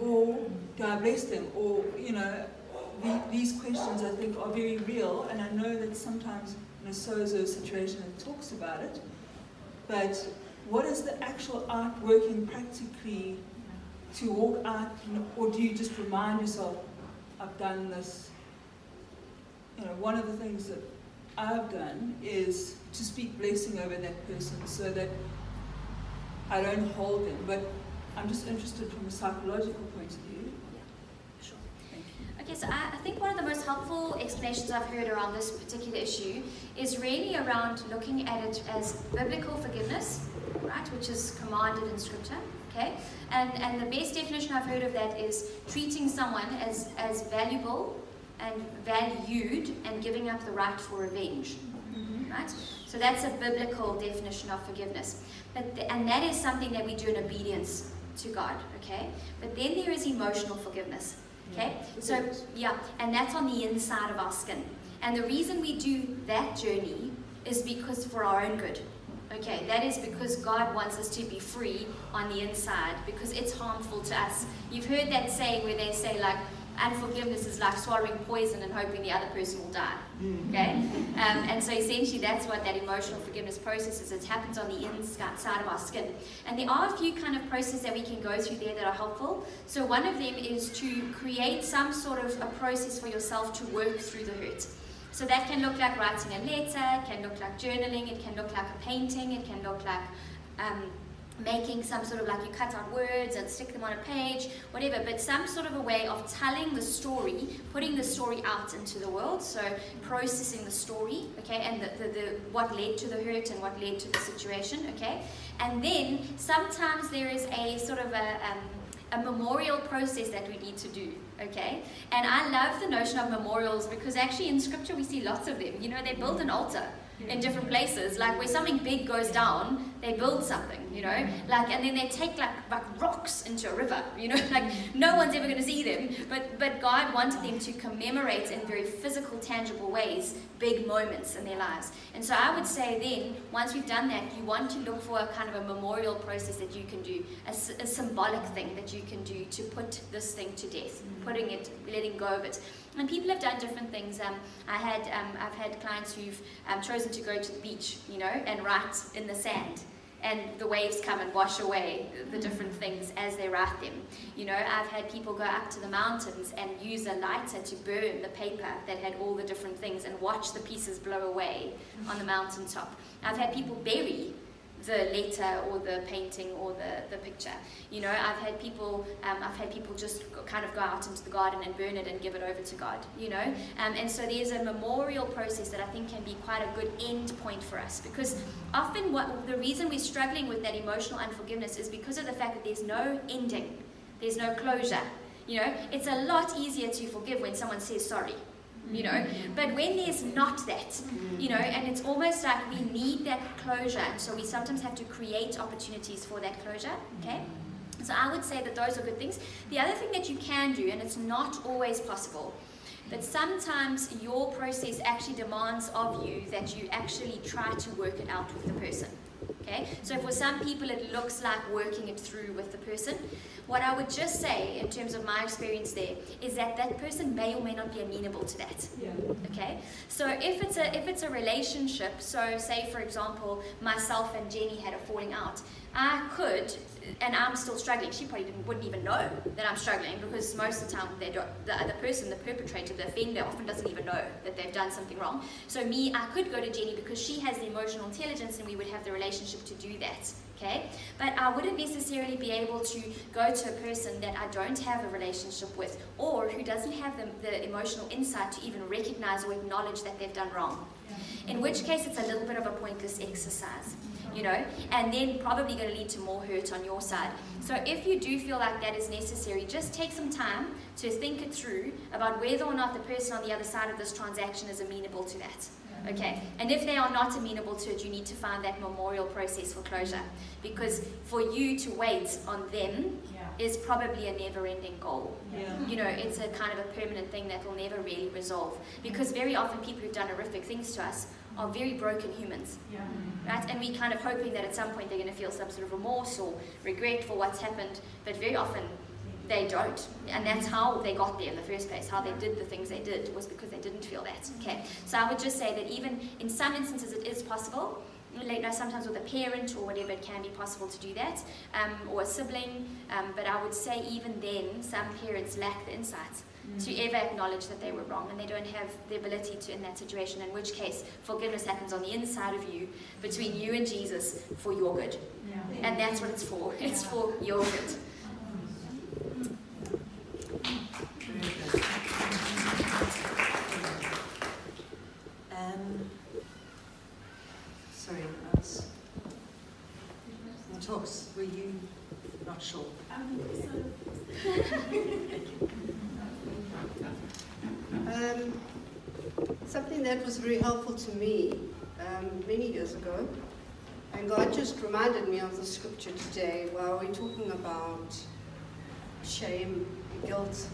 Or do I bless them? Or, you know, the, these questions I think are very real, and I know that sometimes in a sozo situation it talks about it, but what is the actual art working practically to walk out, or do you just remind yourself, I've done this? You know, one of the things that I've done is to speak blessing over that person so that I don't hold them. But I'm just interested from a psychological point of view. Sure. Thank you. Okay, so I, I think one of the most helpful explanations I've heard around this particular issue is really around looking at it as biblical forgiveness, right, which is commanded in Scripture. Okay, and and the best definition I've heard of that is treating someone as as valuable and valued and giving up the right for revenge. Mm-hmm. Right? So that's a biblical definition of forgiveness. But the, and that is something that we do in obedience to God, okay? But then there is emotional forgiveness. Okay? So yeah, and that's on the inside of our skin. And the reason we do that journey is because for our own good. Okay, that is because God wants us to be free on the inside because it's harmful to us. You've heard that saying where they say, like, unforgiveness is like swallowing poison and hoping the other person will die. Okay? Um, and so essentially, that's what that emotional forgiveness process is. It happens on the inside of our skin. And there are a few kind of processes that we can go through there that are helpful. So, one of them is to create some sort of a process for yourself to work through the hurt. So that can look like writing a letter, it can look like journaling, it can look like a painting, it can look like um, making some sort of like you cut out words and stick them on a page, whatever, but some sort of a way of telling the story, putting the story out into the world, so processing the story, okay, and the, the, the what led to the hurt and what led to the situation, okay, and then sometimes there is a sort of a um, a memorial process that we need to do, okay? And I love the notion of memorials because actually in scripture we see lots of them. You know, they build an altar in different places. Like where something big goes down, they build something, you know? Like and then they take like, like rocks into a river, you know, like no one's ever gonna see them. But but God wanted them to commemorate in very physical, tangible ways big moments in their lives. And so I would say then, once we've done that, you want to look for a kind of a memorial process that you can do, a, a symbolic thing that you can do to put this thing to death, putting it, letting go of it. And people have done different things. Um, I had, um, I've had clients who've um, chosen to go to the beach, you know, and write in the sand. And the waves come and wash away the different things as they write them. You know, I've had people go up to the mountains and use a lighter to burn the paper that had all the different things and watch the pieces blow away on the mountaintop. I've had people bury the letter or the painting or the, the picture. You know, I've had people, um, I've had people just kind of go out into the garden and burn it and give it over to God. You know, um, and so there's a memorial process that I think can be quite a good end point for us because often what the reason we're struggling with that emotional unforgiveness is because of the fact that there's no ending, there's no closure. You know, it's a lot easier to forgive when someone says sorry you know. But when there's not that, you know, and it's almost like we need that closure, and so we sometimes have to create opportunities for that closure, okay? So I would say that those are good things. The other thing that you can do, and it's not always possible, but sometimes your process actually demands of you that you actually try to work it out with the person. Okay? So for some people it looks like working it through with the person. What I would just say, in terms of my experience there, is that that person may or may not be amenable to that. Yeah. Okay, so if it's a if it's a relationship, so say for example, myself and Jenny had a falling out, I could, and I'm still struggling. She probably didn't, wouldn't even know that I'm struggling because most of the time the other person, the perpetrator, the offender, often doesn't even know that they've done something wrong. So me, I could go to Jenny because she has the emotional intelligence, and we would have the relationship to do that okay? But I wouldn't necessarily be able to go to a person that I don't have a relationship with or who doesn't have the, the emotional insight to even recognize or acknowledge that they've done wrong. In which case, it's a little bit of a pointless exercise, you know, and then probably going to lead to more hurt on your side. So if you do feel like that is necessary, just take some time to think it through about whether or not the person on the other side of this transaction is amenable to that. Mm-hmm. Okay, and if they are not amenable to it, you need to find that memorial process for closure. Because for you to wait on them is probably a never ending goal. Yeah. You know, it's a kind of a permanent thing that will never really resolve. Because very often people who've done horrific things to us are very broken humans. Right? And we kind of hoping that at some point they're going to feel some sort of remorse or regret for what's happened, but very often they don't. And that's how they got there in the first place. How they did the things they did was because they didn't feel that. Okay. So I would just say that even in some instances it is possible. You know, sometimes with a parent or whatever, it can be possible to do that, um, or a sibling. Um, but I would say even then, some parents lack the insight to ever acknowledge that they were wrong, and they don't have the ability to in that situation. In which case, forgiveness happens on the inside of you, between you and Jesus, for your good. And that's what it's for. It's for your good. Um, sorry, I was. Talks, were you not sure? Um, something that was very helpful to me um, many years ago, and God just reminded me of the scripture today while we're talking about shame, and guilt.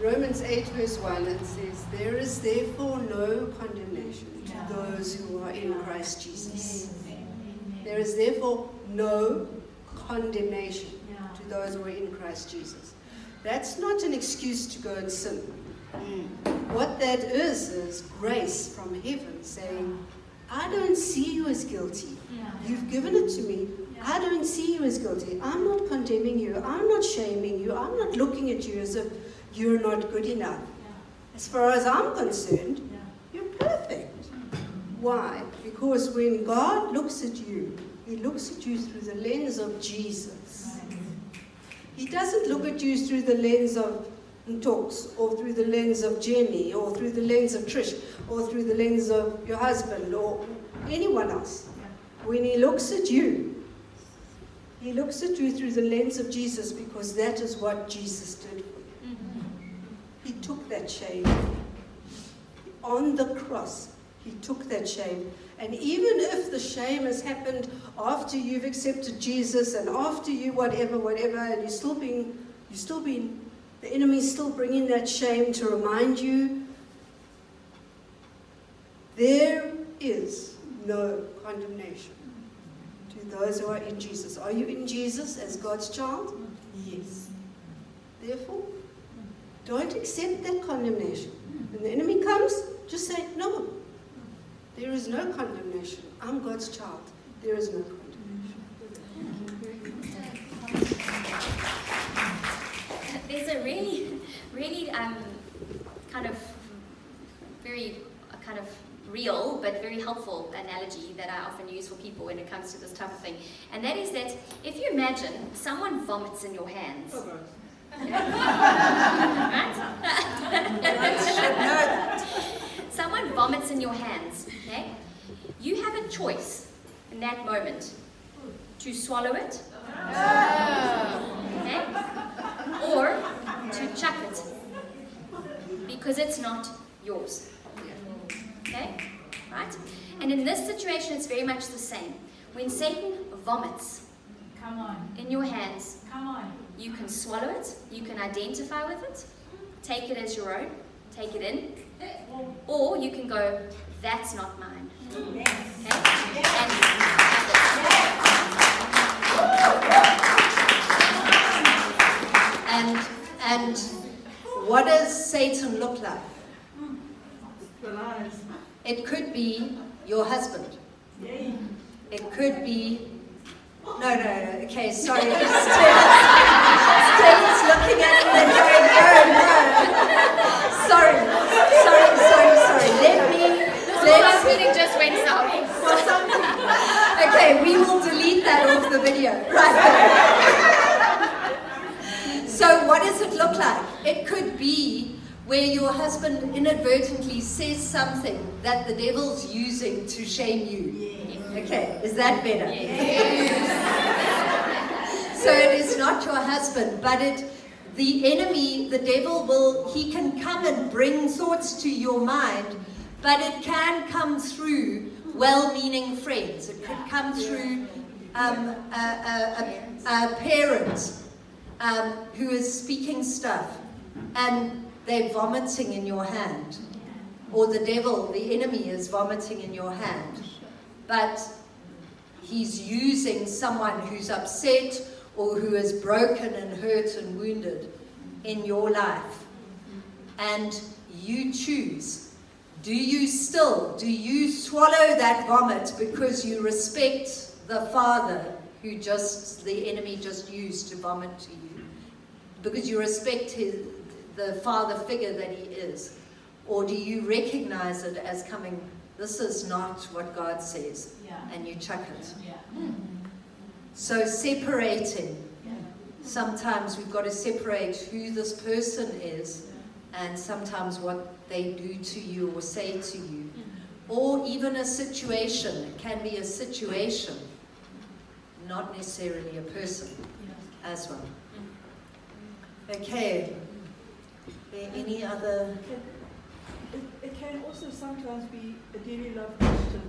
Romans 8, verse 1, it says, There is therefore no condemnation to those who are in Christ Jesus. There is therefore no condemnation to those who are in Christ Jesus. That's not an excuse to go and sin. What that is, is grace from heaven saying, I don't see you as guilty. You've given it to me. I don't see you as guilty. I'm not condemning you. I'm not shaming you. I'm not looking at you as if you're not good enough. As far as I'm concerned, you're perfect. Why? Because when God looks at you, He looks at you through the lens of Jesus. He doesn't look at you through the lens of talks, or through the lens of Jenny, or through the lens of Trish, or through the lens of your husband, or anyone else. When He looks at you, He looks at you through the lens of Jesus because that is what Jesus did. He took that shame. On the cross, He took that shame. And even if the shame has happened after you've accepted Jesus and after you whatever, whatever, and you're still being, you're still being, the enemy's still bringing that shame to remind you, there is no condemnation to those who are in Jesus. Are you in Jesus as God's child? Yes. Therefore, don't accept that condemnation. When the enemy comes, just say, No, there is no condemnation. I'm God's child. There is no condemnation. There's a really, really um, kind of very kind of real but very helpful analogy that I often use for people when it comes to this type of thing. And that is that if you imagine someone vomits in your hands. Oh, right? Someone vomits in your hands, okay? You have a choice in that moment to swallow it, okay? Or to chuck it because it's not yours. Okay? Right? And in this situation, it's very much the same. When Satan vomits Come on. in your hands, Come on. you can swallow it, you can identify with it, take it as your own, take it in, or you can go, that's not mine. Okay? And, and what does Satan look like? It could be your husband. It could be. No, no, no. Okay, sorry. Stella's looking at me and going, no, no. Sorry, sorry, sorry, sorry. Let me. Let's, meeting just went south. okay, we will delete that off the video. Right. So, what does it look like? It could be where your husband inadvertently says something that the devil's using to shame you. Okay, is that better? so it is not your husband, but it the enemy, the devil will he can come and bring thoughts to your mind, but it can come through well-meaning friends. It could come through um, a, a, a, a parent um, who is speaking stuff and they're vomiting in your hand. Or the devil, the enemy, is vomiting in your hand. But he's using someone who's upset or who is broken and hurt and wounded in your life. And you choose. Do you still, do you swallow that vomit because you respect the father who just, the enemy just used to vomit to you? Because you respect his, the father figure that he is? Or do you recognize it as coming, this is not what God says, Yeah. and you chuck it? Yeah. So separating. Sometimes we've got to separate who this person is and sometimes what they do to you or say to you. Mm-hmm. Or even a situation. It can be a situation, not necessarily a person as well. Okay. Any um, other It, it can also sometimes be a dearly loved Christian.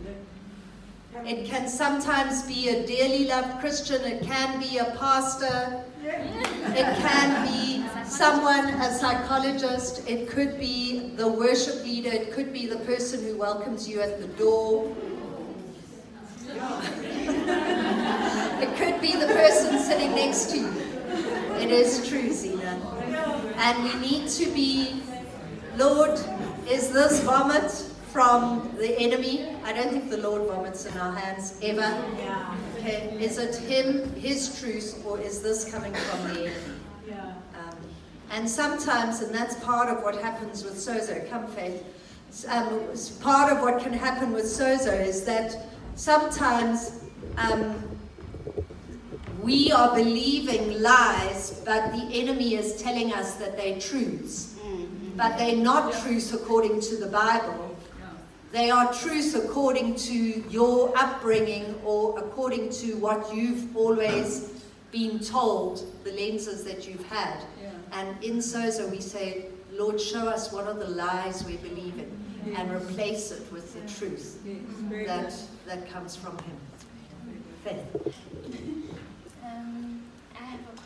That It can sometimes be a dearly loved Christian, it can be a pastor, it can be someone, a psychologist, it could be the worship leader, it could be the person who welcomes you at the door. It could be the person sitting next to you. It is true, Zena. And we need to be, Lord, is this vomit from the enemy? I don't think the Lord vomits in our hands ever. Okay, is it Him, His truth, or is this coming from the enemy? Yeah. Um, and sometimes, and that's part of what happens with sozo, come faith, um, part of what can happen with sozo is that sometimes um, we are believing lies, but the enemy is telling us that they're truths. But they're not truths according to the Bible. They are truths according to your upbringing or according to what you've always been told, the lenses that you've had. Yeah. And in Sozo, we say, Lord, show us what are the lies we believe in and replace it with the truth Yes, that, that comes from Him. Faith.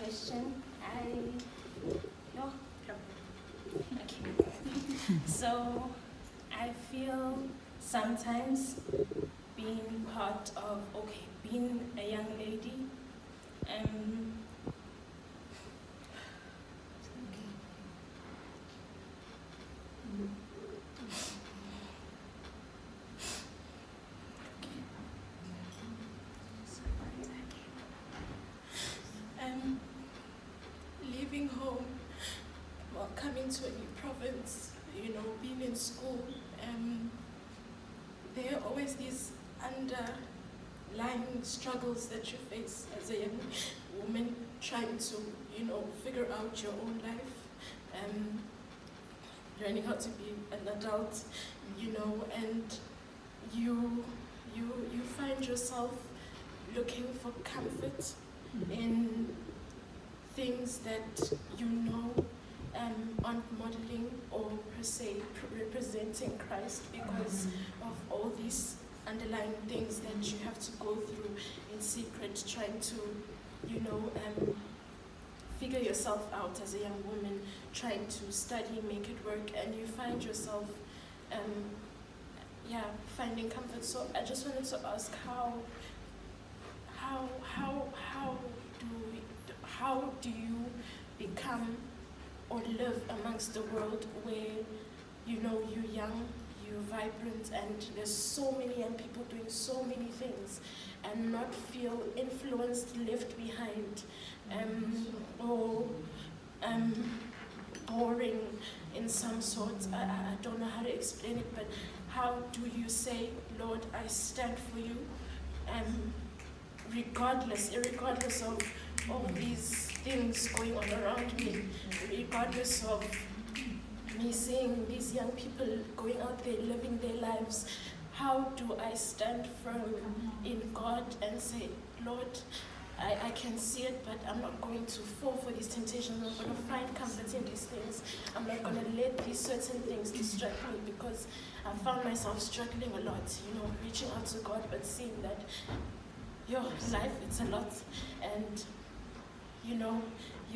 Question. I. No? Okay. so, I feel sometimes being part of, okay, being a young lady, um, leaving home, well, coming to a new province, you know, being in school, um, there are always these underlying struggles that you face as a young woman trying to, you know, figure out your own life, um, learning how to be an adult, you know, and you, you, you find yourself looking for comfort in things that you know um, aren't modeling or per se representing Christ because of all these underlying things that you have to go through in secret, trying to, you know, um, figure yourself out as a young woman, trying to study, make it work, and you find yourself, um, yeah, finding comfort. So I just wanted to ask how, how, how, how do we, how do you become or live amongst the world where you know you're young, you're vibrant, and there's so many young people doing so many things, and not feel influenced, left behind, um, or um, boring in some sort. I, I don't know how to explain it, but how do you say, Lord, I stand for you, um, regardless, regardless of all these things going on around me, regardless of me seeing these young people going out there living their lives, how do I stand firm in God and say, Lord, I, I can see it, but I'm not going to fall for these temptations. I'm not going to find comfort in these things. I'm not going to let these certain things distract me because I found myself struggling a lot, you know, reaching out to God, but seeing that your life, it's a lot. And you know,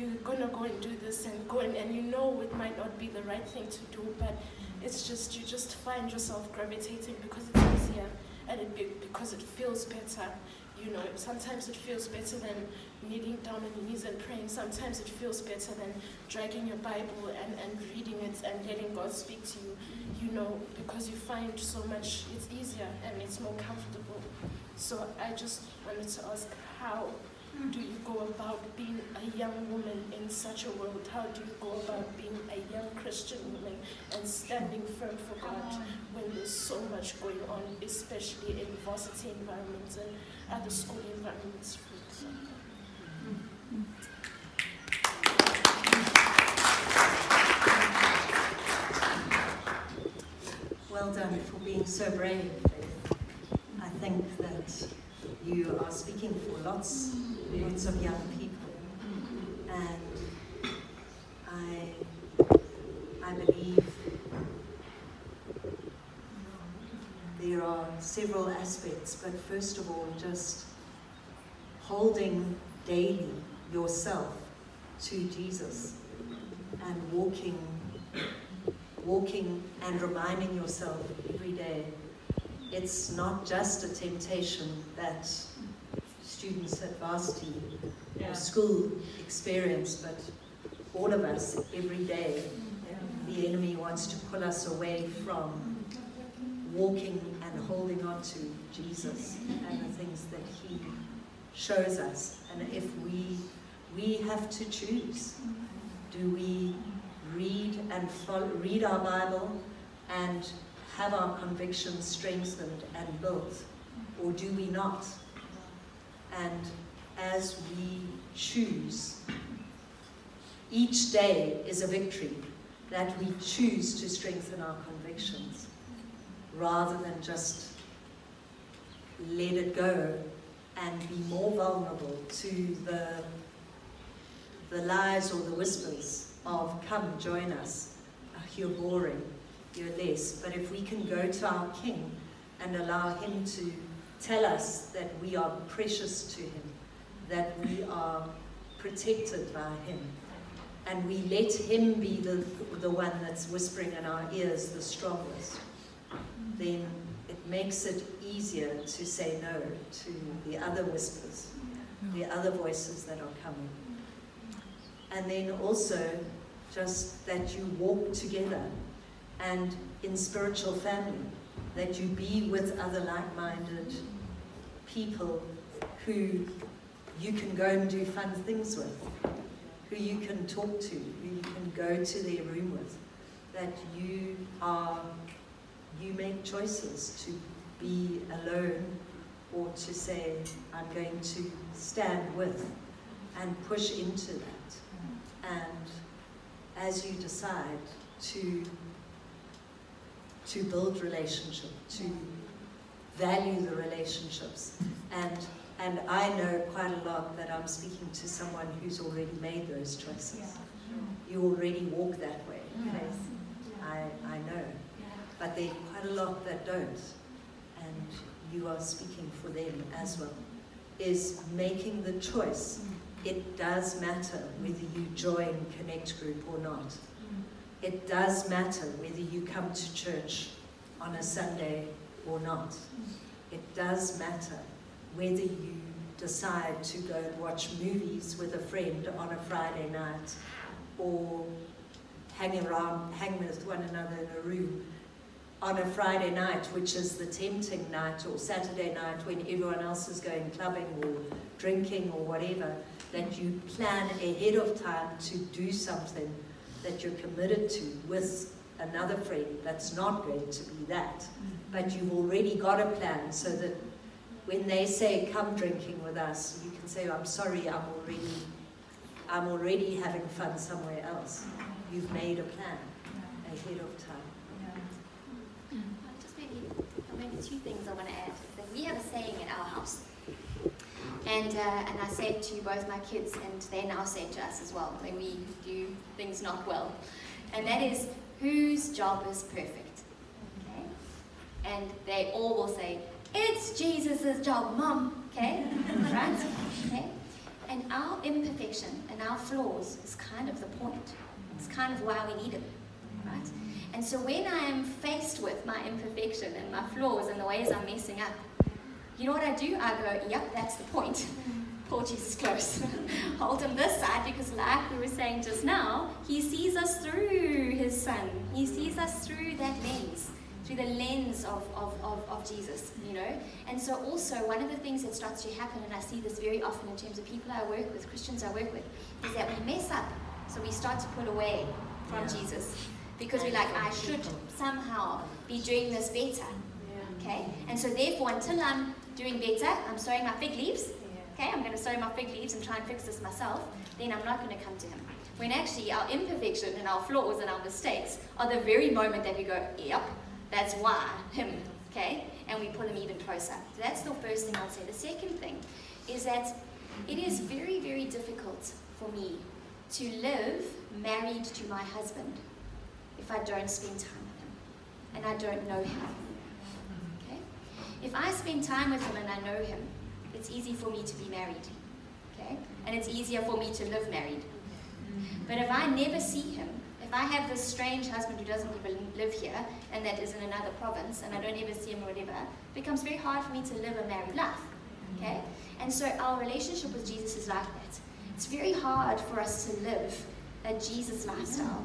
you're gonna go and do this and go and, and you know it might not be the right thing to do, but it's just you just find yourself gravitating because it's easier and it be, because it feels better. You know, sometimes it feels better than kneeling down on your knees and praying. Sometimes it feels better than dragging your Bible and, and reading it and letting God speak to you. You know, because you find so much, it's easier and it's more comfortable. So I just wanted to ask how do you go about being a young woman in such a world? How do you go about being a young Christian woman and standing firm for God when there's so much going on, especially in varsity environments and other school environments, for example? Well done for being so brave. I think that you are speaking for lots, lots of young people, and I, I believe there are several aspects, but first of all, just holding daily yourself to Jesus and walking walking and reminding yourself every day it's not just a temptation that students at varsity Yeah. or school experience, but all of us every day, the enemy wants to pull us away from walking and holding on to Jesus and the things that He shows us. And if we we have to choose, do we read and follow, read our Bible and have our convictions strengthened and built, or do we not? And as we choose, each day is a victory that we choose to strengthen our convictions rather than just let it go and be more vulnerable to the, the lies or the whispers of come join us. You're boring, you're less. But if we can go to our King and allow him to tell us that we are precious to him, that we are protected by him, and we let him be the, the one that's whispering in our ears the strongest, then it makes it easier to say no to the other whispers, the other voices that are coming. And then also just that you walk together and in spiritual family, that you be with other like minded people who you can go and do fun things with, who you can talk to, who you can go to their room with, that you are, you make choices to be alone or to say, I'm going to stand with and push into that. And as you decide to, to build relationship, to value the relationships, and and I know quite a lot that I'm speaking to someone who's already made those choices. You already walk that way. Faith. I, I know. But there are quite a lot that don't. And you are speaking for them as well. Is making the choice. Mm. It does matter whether you join Connect Group or not. It does matter whether you come to church on a Sunday or not. It does matter whether you decide to go and watch movies with a friend on a Friday night or hang around, hang with one another in a room on a Friday night, which is the tempting night, or Saturday night when everyone else is going clubbing or drinking or whatever, that you plan ahead of time to do something that you're committed to with another friend that's not going to be that. Mm-hmm. But you've already got a plan so that when they say come drinking with us, you can say, I'm sorry, I'm already I'm already having fun somewhere else. Mm-hmm. You've made a plan ahead of time. Mm. Um, just maybe, maybe two things I want to add. That we have a saying in our house, and uh, and I say it to both my kids, and they now say it to us as well when we do things not well, and that is whose job is perfect. Okay, and they all will say it's Jesus' job, Mom. Okay, right? Okay, and our imperfection and our flaws is kind of the point. It's kind of why we need him, right? And so when I am faced with my imperfection and my flaws and the ways I'm messing up, you know what I do? I go, yep, that's the point. Mm. Pull Jesus close. Hold him this side because, like we were saying just now, he sees us through his son. He sees us through that lens, through the lens of, of, of, of Jesus, you know? And so, also, one of the things that starts to happen, and I see this very often in terms of people I work with, Christians I work with, is that we mess up. So, we start to pull away from Yeah. Jesus because we're like, I should somehow be doing this better. Okay? And so therefore, until I'm doing better, I'm sewing my fig leaves. Okay? I'm going to sew my fig leaves and try and fix this myself. Then I'm not going to come to Him. When actually our imperfection and our flaws and our mistakes are the very moment that we go, yep, that's why Him. Okay? And we pull Him even closer. So that's the first thing I'll say. The second thing is that it is very, very difficult for me to live married to my husband if I don't spend time with him and I don't know him. If I spend time with him and I know him, it's easy for me to be married. Okay? And it's easier for me to live married. But if I never see him, if I have this strange husband who doesn't even live here and that is in another province and I don't ever see him or whatever, it becomes very hard for me to live a married life. Okay? And so our relationship with Jesus is like that. It's very hard for us to live a Jesus lifestyle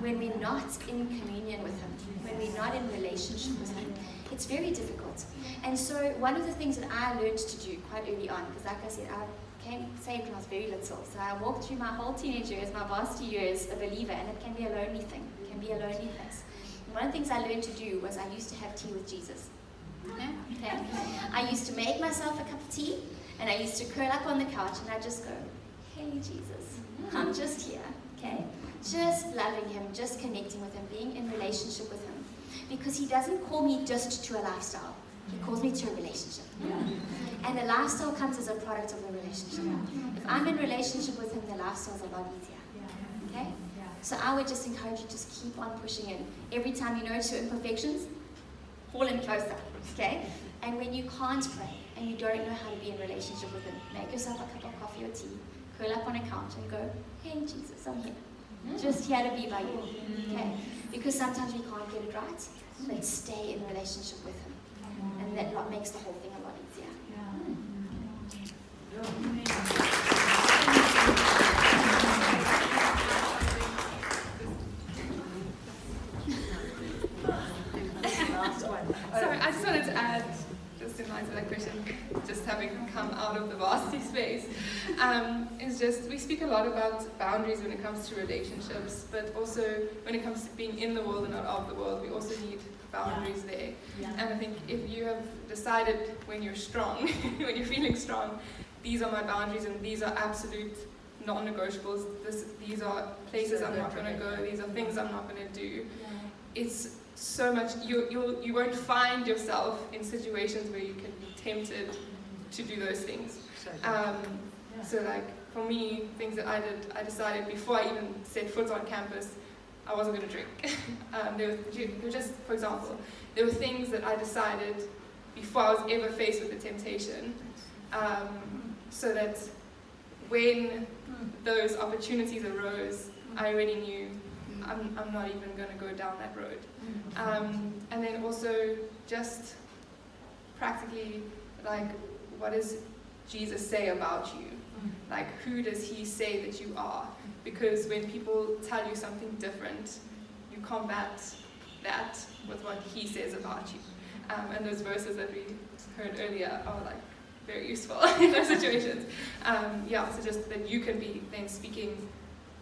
when we're not in communion with Him, when we're not in relationship with Him. It's very difficult. And so, one of the things that I learned to do quite early on, because like I said, I came saved when I was very little. So I walked through my whole teenage years, my varsity years, a believer, and it can be a lonely thing. It can be a lonely place. And one of the things I learned to do was I used to have tea with Jesus. Okay? I used to make myself a cup of tea, and I used to curl up on the couch, and I just go, "Hey Jesus, I'm just here." Okay? Just loving Him, just connecting with Him, being in relationship with Him, because He doesn't call me just to a lifestyle. He calls me to a relationship. And the lifestyle comes as a product of the relationship. If I'm in relationship with him, the lifestyle's a lot easier. Okay? So I would just encourage you just keep on pushing in. Every time you notice your imperfections, pull in closer. Okay? And when you can't pray and you don't know how to be in relationship with him, make yourself a cup of coffee or tea, curl up on a couch and go, Hey Jesus, I'm here. Mm. Just here to be by you. Mm. Okay? Because sometimes we can't get it right. Let's stay in relationship with him. And that lot makes the whole thing a lot easier. Yeah. Sorry, I just wanted to add, just in line to that question, just having come out of the varsity space, um, is just we speak a lot about boundaries when it comes to relationships, but also when it comes to being in the world and not of the world, we also need boundaries there. And I think if you have decided when you're strong, when you're feeling strong, these are my boundaries and these are absolute non-negotiables. This, these are places I'm not going to go. These are things I'm not going to do. It's so much. You you you won't find yourself in situations where you can be tempted to do those things. Um, so like for me, things that I did, I decided before I even set foot on campus, I wasn't going to drink. um, there, were just, for example, there were things that I decided before I was ever faced with the temptation, um, so that when those opportunities arose, I already knew I'm, I'm not even going to go down that road. Um, and then also just practically, like, what does Jesus say about you? Like, who does he say that you are? Because when people tell you something different, you combat that with what he says about you. Um, and those verses that we heard earlier are like very useful in those situations. Um, yeah, so just that you can be then speaking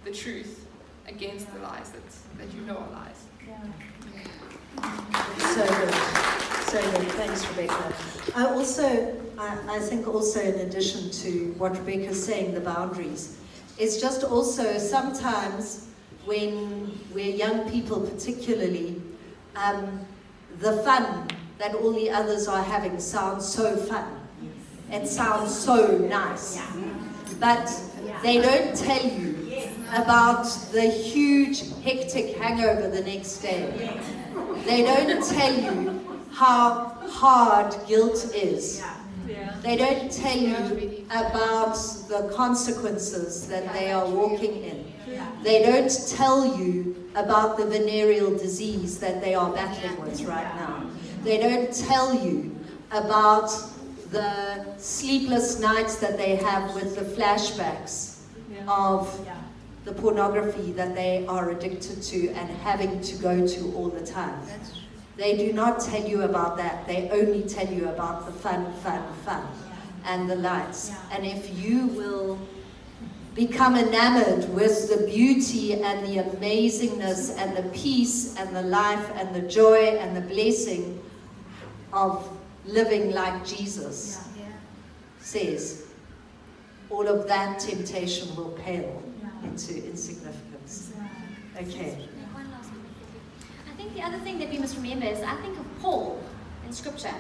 the truth against the lies that, that you know are lies. So good. So good. Thanks, Rebecca. I also, I, I think also in addition to what Rebecca's saying, the boundaries, it's just also sometimes when we're young people particularly, um, the fun that all the others are having sounds so fun. It sounds so nice. But they don't tell you about the huge hectic hangover the next day. They don't tell you how hard guilt is. They don't tell you about the consequences that they are walking in. They don't tell you about the venereal disease that they are battling with right now. They don't tell you about the sleepless nights that they have with the flashbacks of the pornography that they are addicted to and having to go to all the time. They do not tell you about that. They only tell you about the fun, fun, fun and the lights. And if you will become enamored with the beauty and the amazingness and the peace and the life and the joy and the blessing of living like Jesus says, all of that temptation will pale into insignificance. Okay. One last one. I think the other thing that we must remember is I think of Paul in Scripture.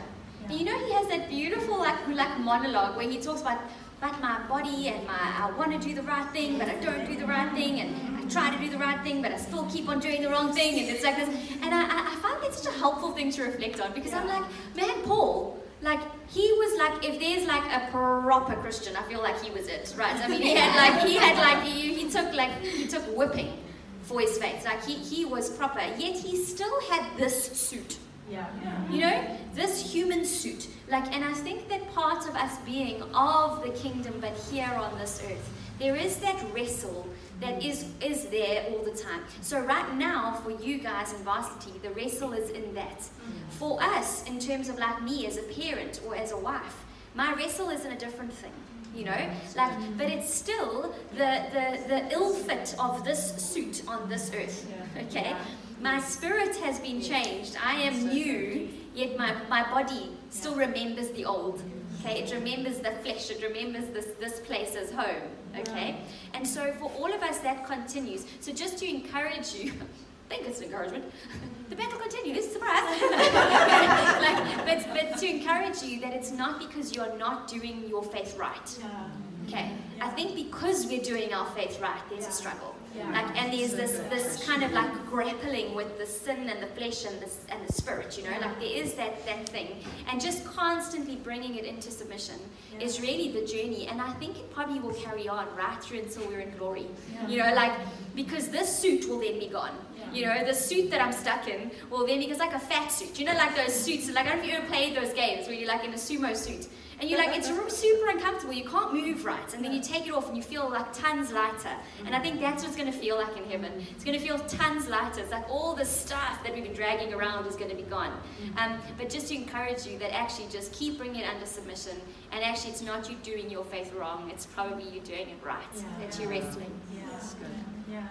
And you know he has that beautiful like like monologue where he talks about but my body and my I want to do the right thing, but I don't do the right thing, and I try to do the right thing, but I still keep on doing the wrong thing, and it's like this. And I, I, I find that such a helpful thing to reflect on because I'm like, man, Paul, like he was like if there's like a proper Christian, I feel like he was it, right? I mean, he had like he had like he, he took like he took whipping for his faith. Like he he was proper, yet he still had this suit Yeah. You know, this human suit. Like, and I think that part of us being of the kingdom, but here on this earth, there is that wrestle that is is there all the time. So right now, for you guys in varsity, the wrestle is in that. Mm. For us, in terms of like me as a parent or as a wife, my wrestle is in a different thing. You know, mm. like, but it's still the the the ill fit of this suit on this earth. Okay, my spirit has been changed. I am new, yet my my body still remembers the old. Okay, it remembers the flesh. It remembers this this place as home. Okay, and so for all of us that continues. So just to encourage you. I think it's an encouragement. The battle continues, surprise. like, but, but to encourage you that it's not because you're not doing your faith right. Okay. I think because we're doing our faith right, there's a struggle. Like, and there's this this kind of like grappling with the sin and the flesh and the and the spirit. You know, like there is that that thing, and just constantly bringing it into submission is really the journey. And I think it probably will carry on right through until we're in glory. You know, like because this suit will then be gone. You know, the suit that I'm stuck in will then be it's like a fat suit. You know, like those suits. Like I don't know if you ever played those games where you're like in a sumo suit. And you're like, it's super uncomfortable. You can't move right. And then you take it off and you feel like tons lighter. And I think that's what it's going to feel like in heaven. It's going to feel tons lighter. It's like all the stuff that we've been dragging around is going to be gone. Um, but just to encourage you that actually just keep bringing it under submission. And actually, it's not you doing your faith wrong. It's probably you doing it right. That you're wrestling. Yeah. That's good. Yeah.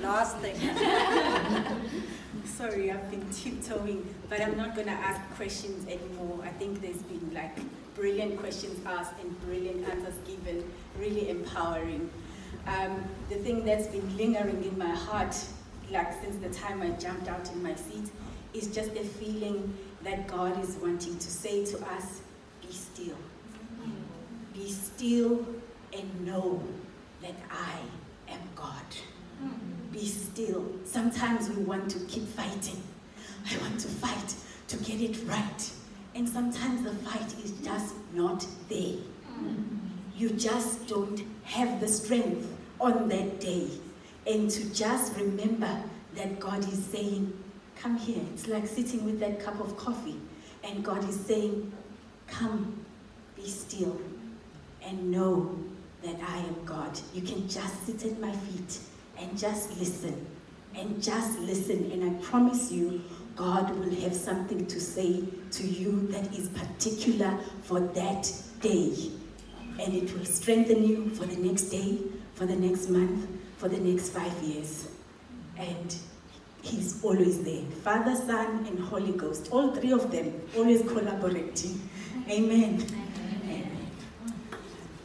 Last thing. Sorry, I've been tiptoeing, but I'm not going to ask questions anymore. I think there's been like brilliant questions asked and brilliant answers given, really empowering. Um, the thing that's been lingering in my heart, like since the time I jumped out in my seat, is just the feeling that God is wanting to say to us, be still. Be still and know that I am God. Be still. Sometimes we want to keep fighting. I want to fight to get it right. And sometimes the fight is just not there. You just don't have the strength on that day. And to just remember that God is saying, Come here. It's like sitting with that cup of coffee. And God is saying, Come, be still, and know that I am God. You can just sit at my feet and just listen. And just listen. And I promise you, God will have something to say to you that is particular for that day. And it will strengthen you for the next day, for the next month, for the next five years. And He's always there. Father, Son, and Holy Ghost. All three of them always collaborating. Amen.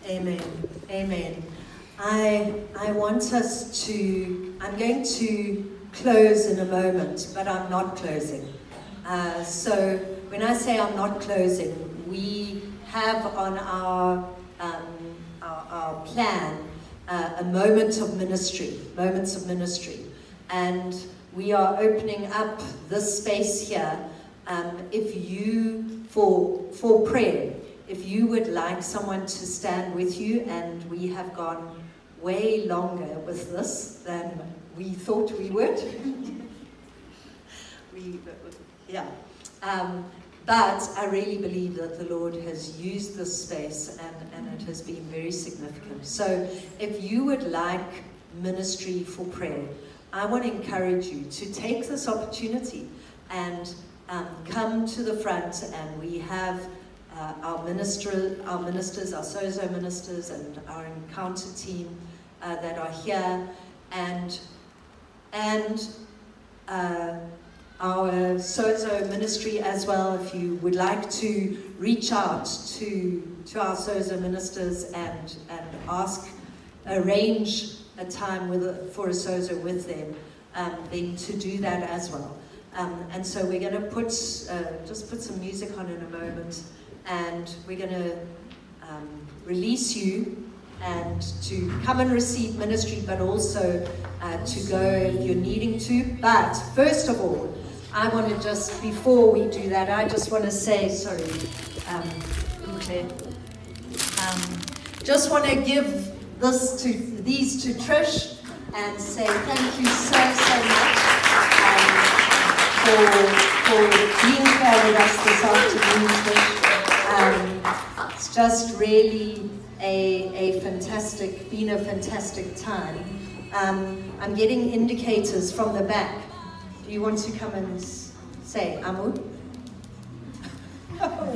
Amen. Amen. I, I want us to, I'm going to close in a moment, but I'm not closing. Uh, so when I say I'm not closing, we have on our, um, our, our plan uh, a moment of ministry, moments of ministry. And we are opening up this space here. Um, if you, for, for prayer, if you would like someone to stand with you, and we have gone way longer with this than we thought we would. we, yeah. Um, but I really believe that the Lord has used this space and, and it has been very significant. So if you would like ministry for prayer, I want to encourage you to take this opportunity and um, come to the front and we have uh, our, minister, our ministers, our SOZO ministers and our encounter team uh, that are here and, and uh, our SOZO ministry as well, if you would like to reach out to, to our SOZO ministers and, and ask, arrange a time with a, for a SOZO with them, um, then to do that as well. Um, and so we're going to put, uh, just put some music on in a moment, and we're going to um, release you and to come and receive ministry, but also uh, to go if you're needing to. But first of all, I want to just, before we do that, I just want to say, sorry, um, um, just want to give this to these to Trish and say thank you so so much. Um, for, for being here with us this afternoon. Um, it's just really a, a fantastic, been a fantastic time. Um, I'm getting indicators from the back. Do you want to come and say, Amu?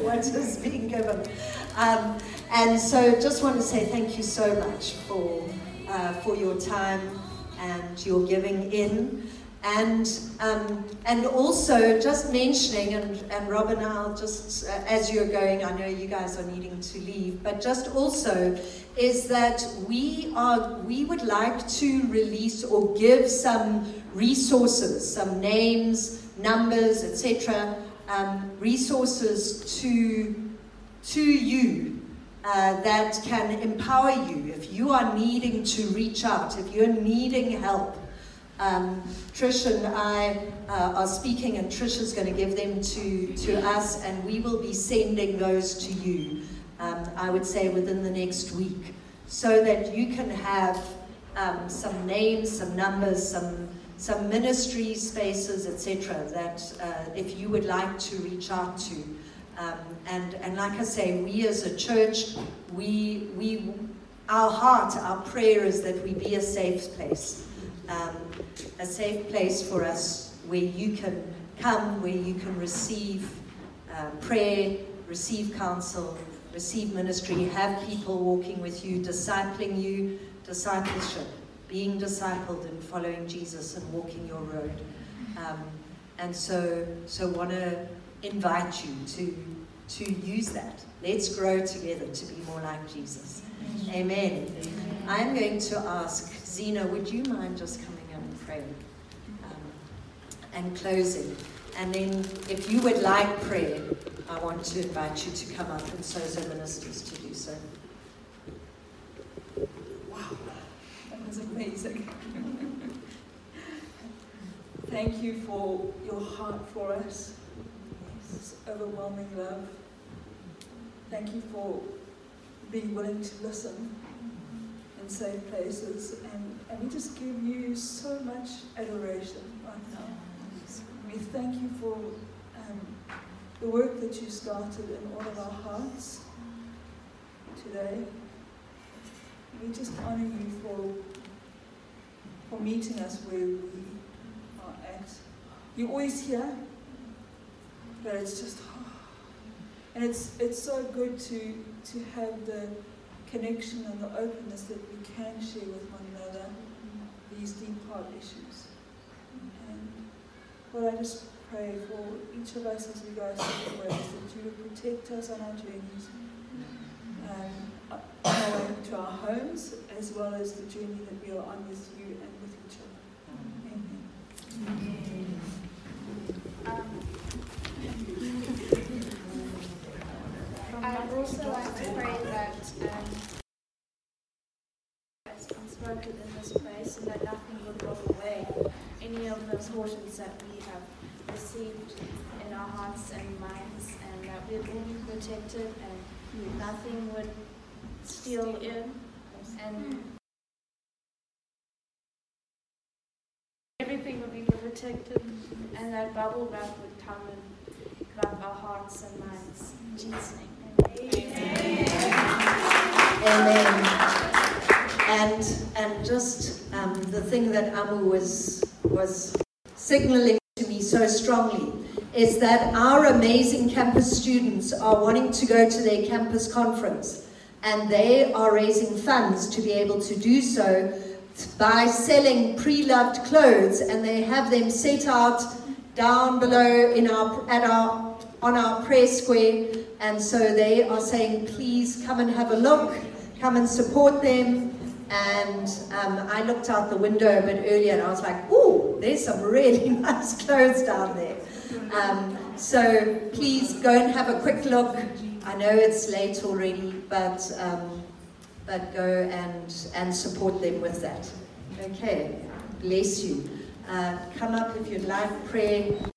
what is being given? Um, and so just want to say thank you so much for, uh, for your time and your giving in. And, um, and also just mentioning, and, and Rob and I'll just, uh, as you're going, I know you guys are needing to leave, but just also is that we are, we would like to release or give some resources, some names, numbers, etc., um, resources to, to you uh, that can empower you if you are needing to reach out, if you're needing help. Um, Trish and I uh, are speaking, and Trish is going to give them to, to us, and we will be sending those to you, um, I would say, within the next week, so that you can have um, some names, some numbers, some, some ministry spaces, etc., that uh, if you would like to reach out to. Um, and, and like I say, we as a church, we, we, our heart, our prayer is that we be a safe place. Um, a safe place for us where you can come, where you can receive uh, prayer, receive counsel, receive ministry, have people walking with you, discipling you, discipleship, being discipled and following Jesus and walking your road. Um, and so, so want to invite you to, to use that. Let's grow together to be more like Jesus. Amen. Amen. I'm going to ask Zena, would you mind just coming um, and closing? And then, if you would like prayer, I want to invite you to come up and Sozo ministers to do so. Wow, that was amazing. Thank you for your heart for us, this overwhelming love. Thank you for being willing to listen in safe places. And, and we just give you so much adoration right now. We thank you for um, the work that you started in all of our hearts today. We just honor you for, for meeting us where we are at. You're always here, but it's just and it's it's so good to to have the connection and the openness that we can share with one these deep heart issues. And Lord, I just pray for each of us as we go separate ways that you would protect us on our journeys, um, our way to our homes, as well as the journey that we are on with you and with each other. Amen. Um, I'd also like to pray that um, unspoken in this place and that nothing will drop away. Any of those portions that we have received in our hearts and minds, and that we'd all be protected and nothing would steal in. And hmm. everything would be protected, and that bubble wrap would come and wrap our hearts and minds. In Jesus' name. Amen. And and just um, the thing that Amu was was signaling to me so strongly is that our amazing campus students are wanting to go to their campus conference, and they are raising funds to be able to do so by selling pre-loved clothes, and they have them set out down below in our at our on our prayer square and so they are saying, please come and have a look, come and support them. And um, I looked out the window a bit earlier and I was like, oh, there's some really nice clothes down there. Um, so please go and have a quick look. I know it's late already, but, um, but go and, and support them with that. Okay, bless you. Uh, come up if you'd like prayer.